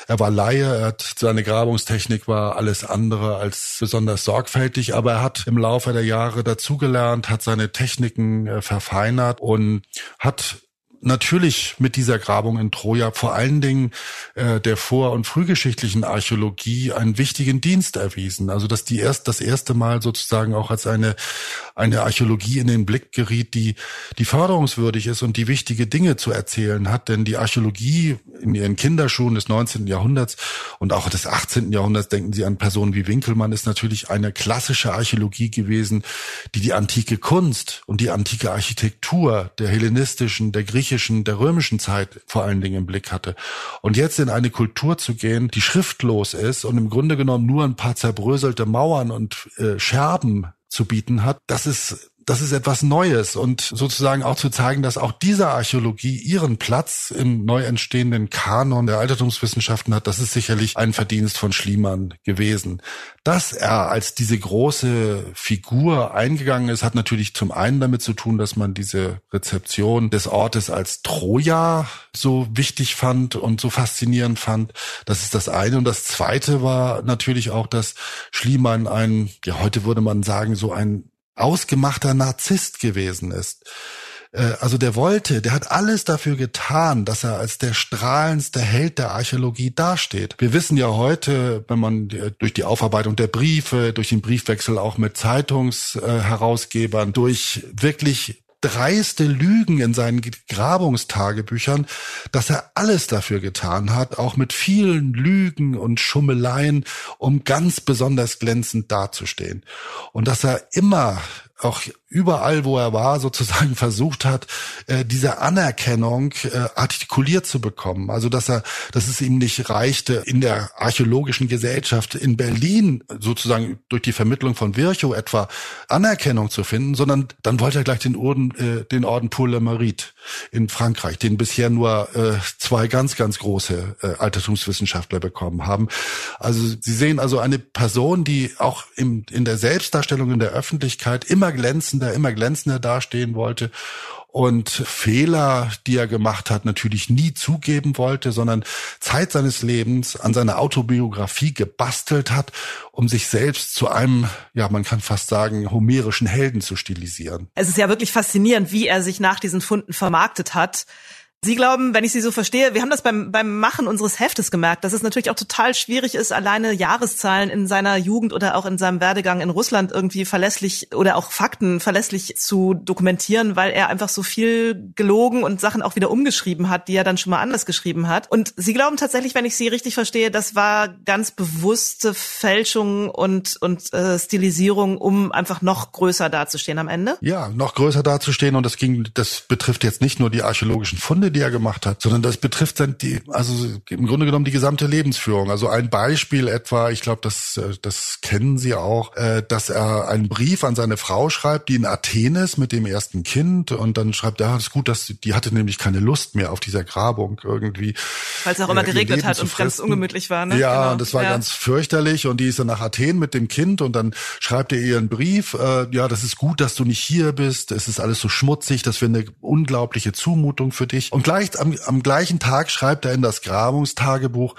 er war Laie, er hat, seine Grabungstechnik war alles andere als besonders sorgfältig, aber er hat im Laufe der Jahre dazugelernt, hat seine Techniken äh, verfeinert und hat natürlich mit dieser Grabung in Troja vor allen Dingen äh, der vor- und frühgeschichtlichen Archäologie einen wichtigen Dienst erwiesen. Also dass die erst das erste Mal sozusagen auch als eine eine Archäologie in den Blick geriet, die die förderungswürdig ist und die wichtige Dinge zu erzählen hat. Denn die Archäologie in ihren Kinderschuhen des 19. Jahrhunderts und auch des 18. Jahrhunderts, denken Sie an Personen wie Winkelmann, ist natürlich eine klassische Archäologie gewesen, die die antike Kunst und die antike Architektur der hellenistischen, der griechischen griechischen, der römischen Zeit vor allen Dingen im Blick hatte. Und jetzt in eine Kultur zu gehen, die schriftlos ist und im Grunde genommen nur ein paar zerbröselte Mauern und äh, Scherben zu bieten hat, das ist das ist etwas Neues und sozusagen auch zu zeigen, dass auch diese Archäologie ihren Platz im neu entstehenden Kanon der Altertumswissenschaften hat, das ist sicherlich ein Verdienst von Schliemann gewesen. Dass er als diese große Figur eingegangen ist, hat natürlich zum einen damit zu tun, dass man diese Rezeption des Ortes als Troja so wichtig fand und so faszinierend fand. Das ist das eine. Und das zweite war natürlich auch, dass Schliemann ein, ja, heute würde man sagen, so ein ausgemachter Narzisst gewesen ist. Äh, also der wollte, der hat alles dafür getan, dass er als der strahlendste Held der Archäologie dasteht. Wir wissen ja heute, wenn man durch die Aufarbeitung der Briefe, durch den Briefwechsel auch mit Zeitungsherausgebern, durch wirklich dreiste Lügen in seinen Grabungstagebüchern, dass er alles dafür getan hat, auch mit vielen Lügen und Schummeleien, um ganz besonders glänzend dazustehen. Und dass er immer auch überall, wo er war, sozusagen versucht hat, äh, diese Anerkennung äh, artikuliert zu bekommen. Also dass er, dass es ihm nicht reichte, in der archäologischen Gesellschaft in Berlin sozusagen durch die Vermittlung von Virchow etwa Anerkennung zu finden, sondern dann wollte er gleich den Orden, äh, den Orden Pour le Mérite in Frankreich, den bisher nur äh, zwei ganz, ganz große äh, Altertumswissenschaftler bekommen haben. Also Sie sehen also eine Person, die auch im, in der Selbstdarstellung in der Öffentlichkeit immer glänzend glänzender, immer glänzender dastehen wollte und Fehler, die er gemacht hat, natürlich nie zugeben wollte, sondern Zeit seines Lebens an seiner Autobiografie gebastelt hat, um sich selbst zu einem, ja, man kann fast sagen, homerischen Helden zu stilisieren. Es ist ja wirklich faszinierend, wie er sich nach diesen Funden vermarktet hat Sie glauben, wenn ich Sie so verstehe, wir haben das beim, beim Machen unseres Heftes gemerkt, dass es natürlich auch total schwierig ist, alleine Jahreszahlen in seiner Jugend oder auch in seinem Werdegang in Russland irgendwie verlässlich oder auch Fakten verlässlich zu dokumentieren, weil er einfach so viel gelogen und Sachen auch wieder umgeschrieben hat, die er dann schon mal anders geschrieben hat. Und Sie glauben tatsächlich, wenn ich Sie richtig verstehe, das war ganz bewusste Fälschung und, und äh, Stilisierung, um einfach noch größer dazustehen am Ende? Ja, noch größer dazustehen und das ging, das betrifft jetzt nicht nur die archäologischen Funde, die er gemacht hat, sondern das betrifft dann die, also im Grunde genommen die gesamte Lebensführung. Also ein Beispiel etwa, ich glaube, das, äh, das kennen Sie auch, äh, dass er einen Brief an seine Frau schreibt, die in Athen ist mit dem ersten Kind und dann schreibt er, ja, ist gut, dass die hatte nämlich keine Lust mehr auf dieser Grabung irgendwie. Weil es auch immer äh, geregnet hat und ganz ungemütlich war, ne? Ja, genau. und das war ja. ganz fürchterlich und die ist dann nach Athen mit dem Kind und dann schreibt er ihr einen Brief, äh, ja, das ist gut, dass du nicht hier bist, es ist alles so schmutzig, das wäre eine unglaubliche Zumutung für dich. Und und gleich am, am gleichen Tag schreibt er in das Grabungstagebuch,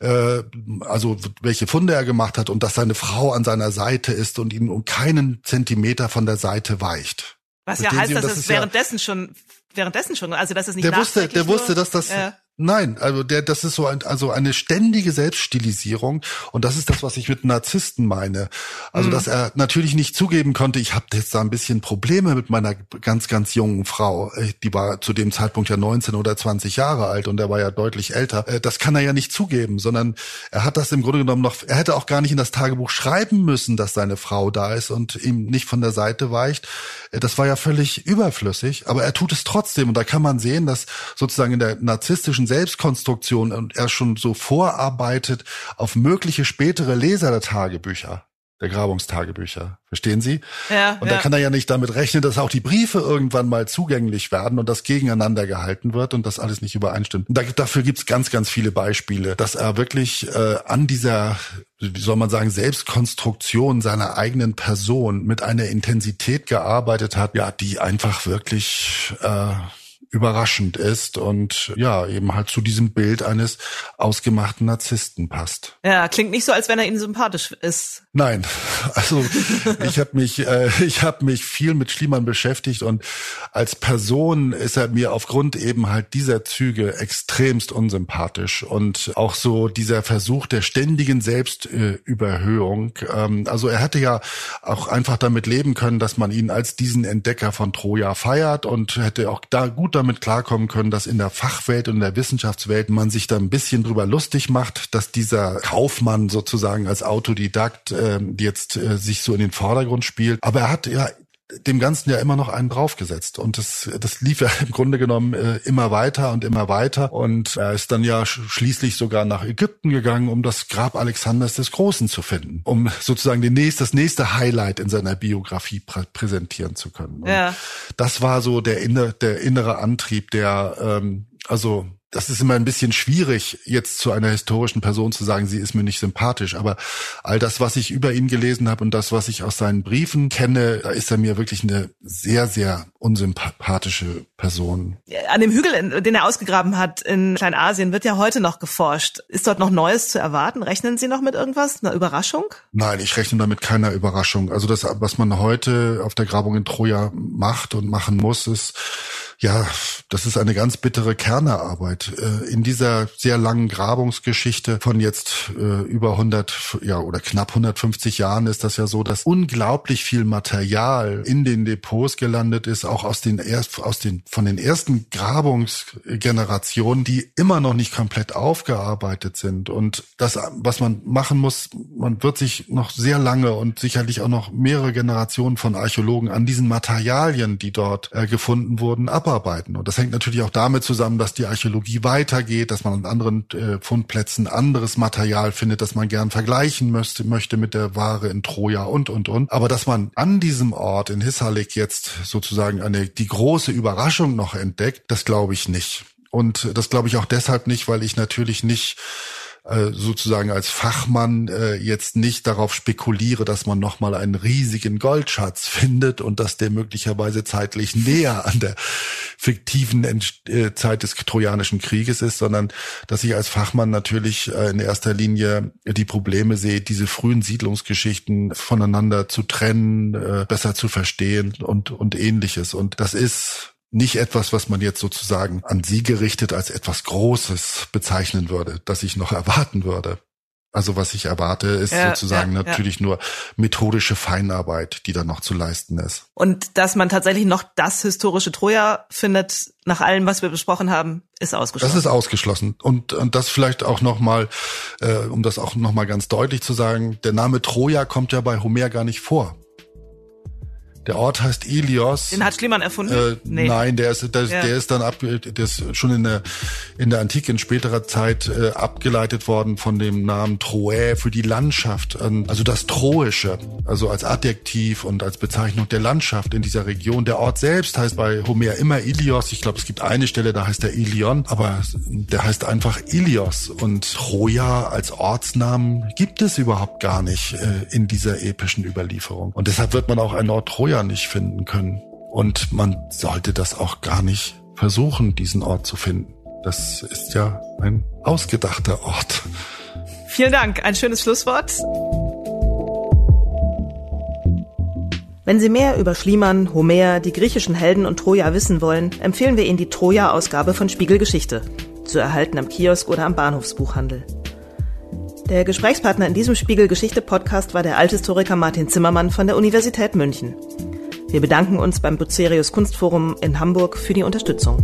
äh, also welche Funde er gemacht hat und dass seine Frau an seiner Seite ist und ihn um keinen Zentimeter von der Seite weicht. Was ja heißt, dass das es währenddessen ja, schon währenddessen schon, also dass es nicht der wusste, der wusste, dass das ja. Nein, also der, das ist so ein, also eine ständige Selbststilisierung und das ist das, was ich mit Narzissten meine. Also mhm. dass er natürlich nicht zugeben konnte, ich habe jetzt da ein bisschen Probleme mit meiner ganz, ganz jungen Frau. Äh, die war zu dem Zeitpunkt ja 19 oder 20 Jahre alt und er war ja deutlich älter. Äh, das kann er ja nicht zugeben, sondern er hat das im Grunde genommen noch, er hätte auch gar nicht in das Tagebuch schreiben müssen, dass seine Frau da ist und ihm nicht von der Seite weicht. Äh, das war ja völlig überflüssig, aber er tut es trotzdem und da kann man sehen, dass sozusagen in der narzisstischen Selbstkonstruktion und er schon so vorarbeitet auf mögliche spätere Leser der Tagebücher der Grabungstagebücher. Verstehen Sie? Ja. Und ja. da kann er ja nicht damit rechnen, dass auch die Briefe irgendwann mal zugänglich werden und das gegeneinander gehalten wird und das alles nicht übereinstimmt. Und da, dafür gibt's ganz, ganz viele Beispiele, dass er wirklich äh, an dieser, wie soll man sagen, Selbstkonstruktion seiner eigenen Person mit einer Intensität gearbeitet hat, ja, die einfach wirklich äh, überraschend ist und ja, eben halt zu diesem Bild eines ausgemachten Narzissten passt. Ja, klingt nicht so, als wenn er Ihnen sympathisch ist. Nein, also ich habe mich, äh, ich habe mich viel mit Schliemann beschäftigt und als Person ist er mir aufgrund eben halt dieser Züge extremst unsympathisch und auch so dieser Versuch der ständigen Selbstüberhöhung. Ähm, also er hätte ja auch einfach damit leben können, dass man ihn als diesen Entdecker von Troja feiert und hätte auch da gut damit klarkommen können, dass in der Fachwelt und in der Wissenschaftswelt man sich da ein bisschen drüber lustig macht, dass dieser Kaufmann sozusagen als Autodidakt äh, jetzt äh, sich so in den Vordergrund spielt. Aber er hat ja dem Ganzen ja immer noch einen draufgesetzt. Und das, das lief ja im Grunde genommen äh, immer weiter und immer weiter. Und er ist dann ja schließlich sogar nach Ägypten gegangen, um das Grab Alexanders des Großen zu finden, um sozusagen den nächst, das nächste Highlight in seiner Biografie prä präsentieren zu können. Und ja. Das war so der, inner, der innere Antrieb, der ähm, also das ist immer ein bisschen schwierig, jetzt zu einer historischen Person zu sagen, sie ist mir nicht sympathisch. Aber all das, was ich über ihn gelesen habe und das, was ich aus seinen Briefen kenne, da ist er mir wirklich eine sehr, sehr unsympathische Person. An dem Hügel, den er ausgegraben hat in Kleinasien, wird ja heute noch geforscht. Ist dort noch Neues zu erwarten? Rechnen Sie noch mit irgendwas? Einer Überraschung? Nein, ich rechne damit keiner Überraschung. Also das, was man heute auf der Grabung in Troja macht und machen muss, ist ja, das ist eine ganz bittere Kernearbeit. Äh, in dieser sehr langen Grabungsgeschichte von jetzt äh, über 100, ja, oder knapp 150 Jahren ist das ja so, dass unglaublich viel Material in den Depots gelandet ist, auch aus den, erst, aus den, von den ersten Grabungsgenerationen, die immer noch nicht komplett aufgearbeitet sind. Und das, was man machen muss, man wird sich noch sehr lange und sicherlich auch noch mehrere Generationen von Archäologen an diesen Materialien, die dort äh, gefunden wurden, abarbeiten abarbeiten. Und das hängt natürlich auch damit zusammen, dass die Archäologie weitergeht, dass man an anderen äh, Fundplätzen anderes Material findet, das man gern vergleichen möchte, möchte mit der Ware in Troja und, und, und. Aber dass man an diesem Ort in Hissarlik jetzt sozusagen eine, die große Überraschung noch entdeckt, das glaube ich nicht. Und das glaube ich auch deshalb nicht, weil ich natürlich nicht äh, sozusagen als Fachmann äh, jetzt nicht darauf spekuliere, dass man nochmal einen riesigen Goldschatz findet und dass der möglicherweise zeitlich näher an der fiktiven äh, Zeit des Trojanischen Krieges ist, sondern dass ich als Fachmann natürlich in erster Linie die Probleme sehe, diese frühen Siedlungsgeschichten voneinander zu trennen, besser zu verstehen und, und ähnliches. Und das ist nicht etwas, was man jetzt sozusagen an sie gerichtet als etwas Großes bezeichnen würde, das ich noch erwarten würde. Also was ich erwarte, ist ja, sozusagen ja, natürlich ja. nur methodische Feinarbeit, die da noch zu leisten ist. Und dass man tatsächlich noch das historische Troja findet, nach allem, was wir besprochen haben, ist ausgeschlossen. Das ist ausgeschlossen. Und, und das vielleicht auch nochmal, äh, um das auch nochmal ganz deutlich zu sagen, der Name Troja kommt ja bei Homer gar nicht vor. Der Ort heißt Ilios. Den hat Schliemann erfunden? Äh, nee. Nein, der ist, der, ja. der ist dann ab, der ist schon in der in der Antike in späterer Zeit äh, abgeleitet worden von dem Namen Troä für die Landschaft, also das Troische, also als Adjektiv und als Bezeichnung der Landschaft in dieser Region. Der Ort selbst heißt bei Homer immer Ilios. Ich glaube, es gibt eine Stelle, da heißt er Ilion, aber der heißt einfach Ilios und Troja als Ortsnamen gibt es überhaupt gar nicht äh, in dieser epischen Überlieferung. Und deshalb wird man auch ein Ort Troja Troja nicht finden können. Und man sollte das auch gar nicht versuchen, diesen Ort zu finden. Das ist ja ein ausgedachter Ort. Vielen Dank. Ein schönes Schlusswort. Wenn Sie mehr über Schliemann, Homer, die griechischen Helden und Troja wissen wollen, empfehlen wir Ihnen die Troja-Ausgabe von Spiegel Geschichte, zu erhalten am Kiosk oder am Bahnhofsbuchhandel. Der Gesprächspartner in diesem Spiegel Geschichte Podcast war der Althistoriker Martin Zimmermann von der Universität München. Wir bedanken uns beim Bucerius Kunstforum in Hamburg für die Unterstützung.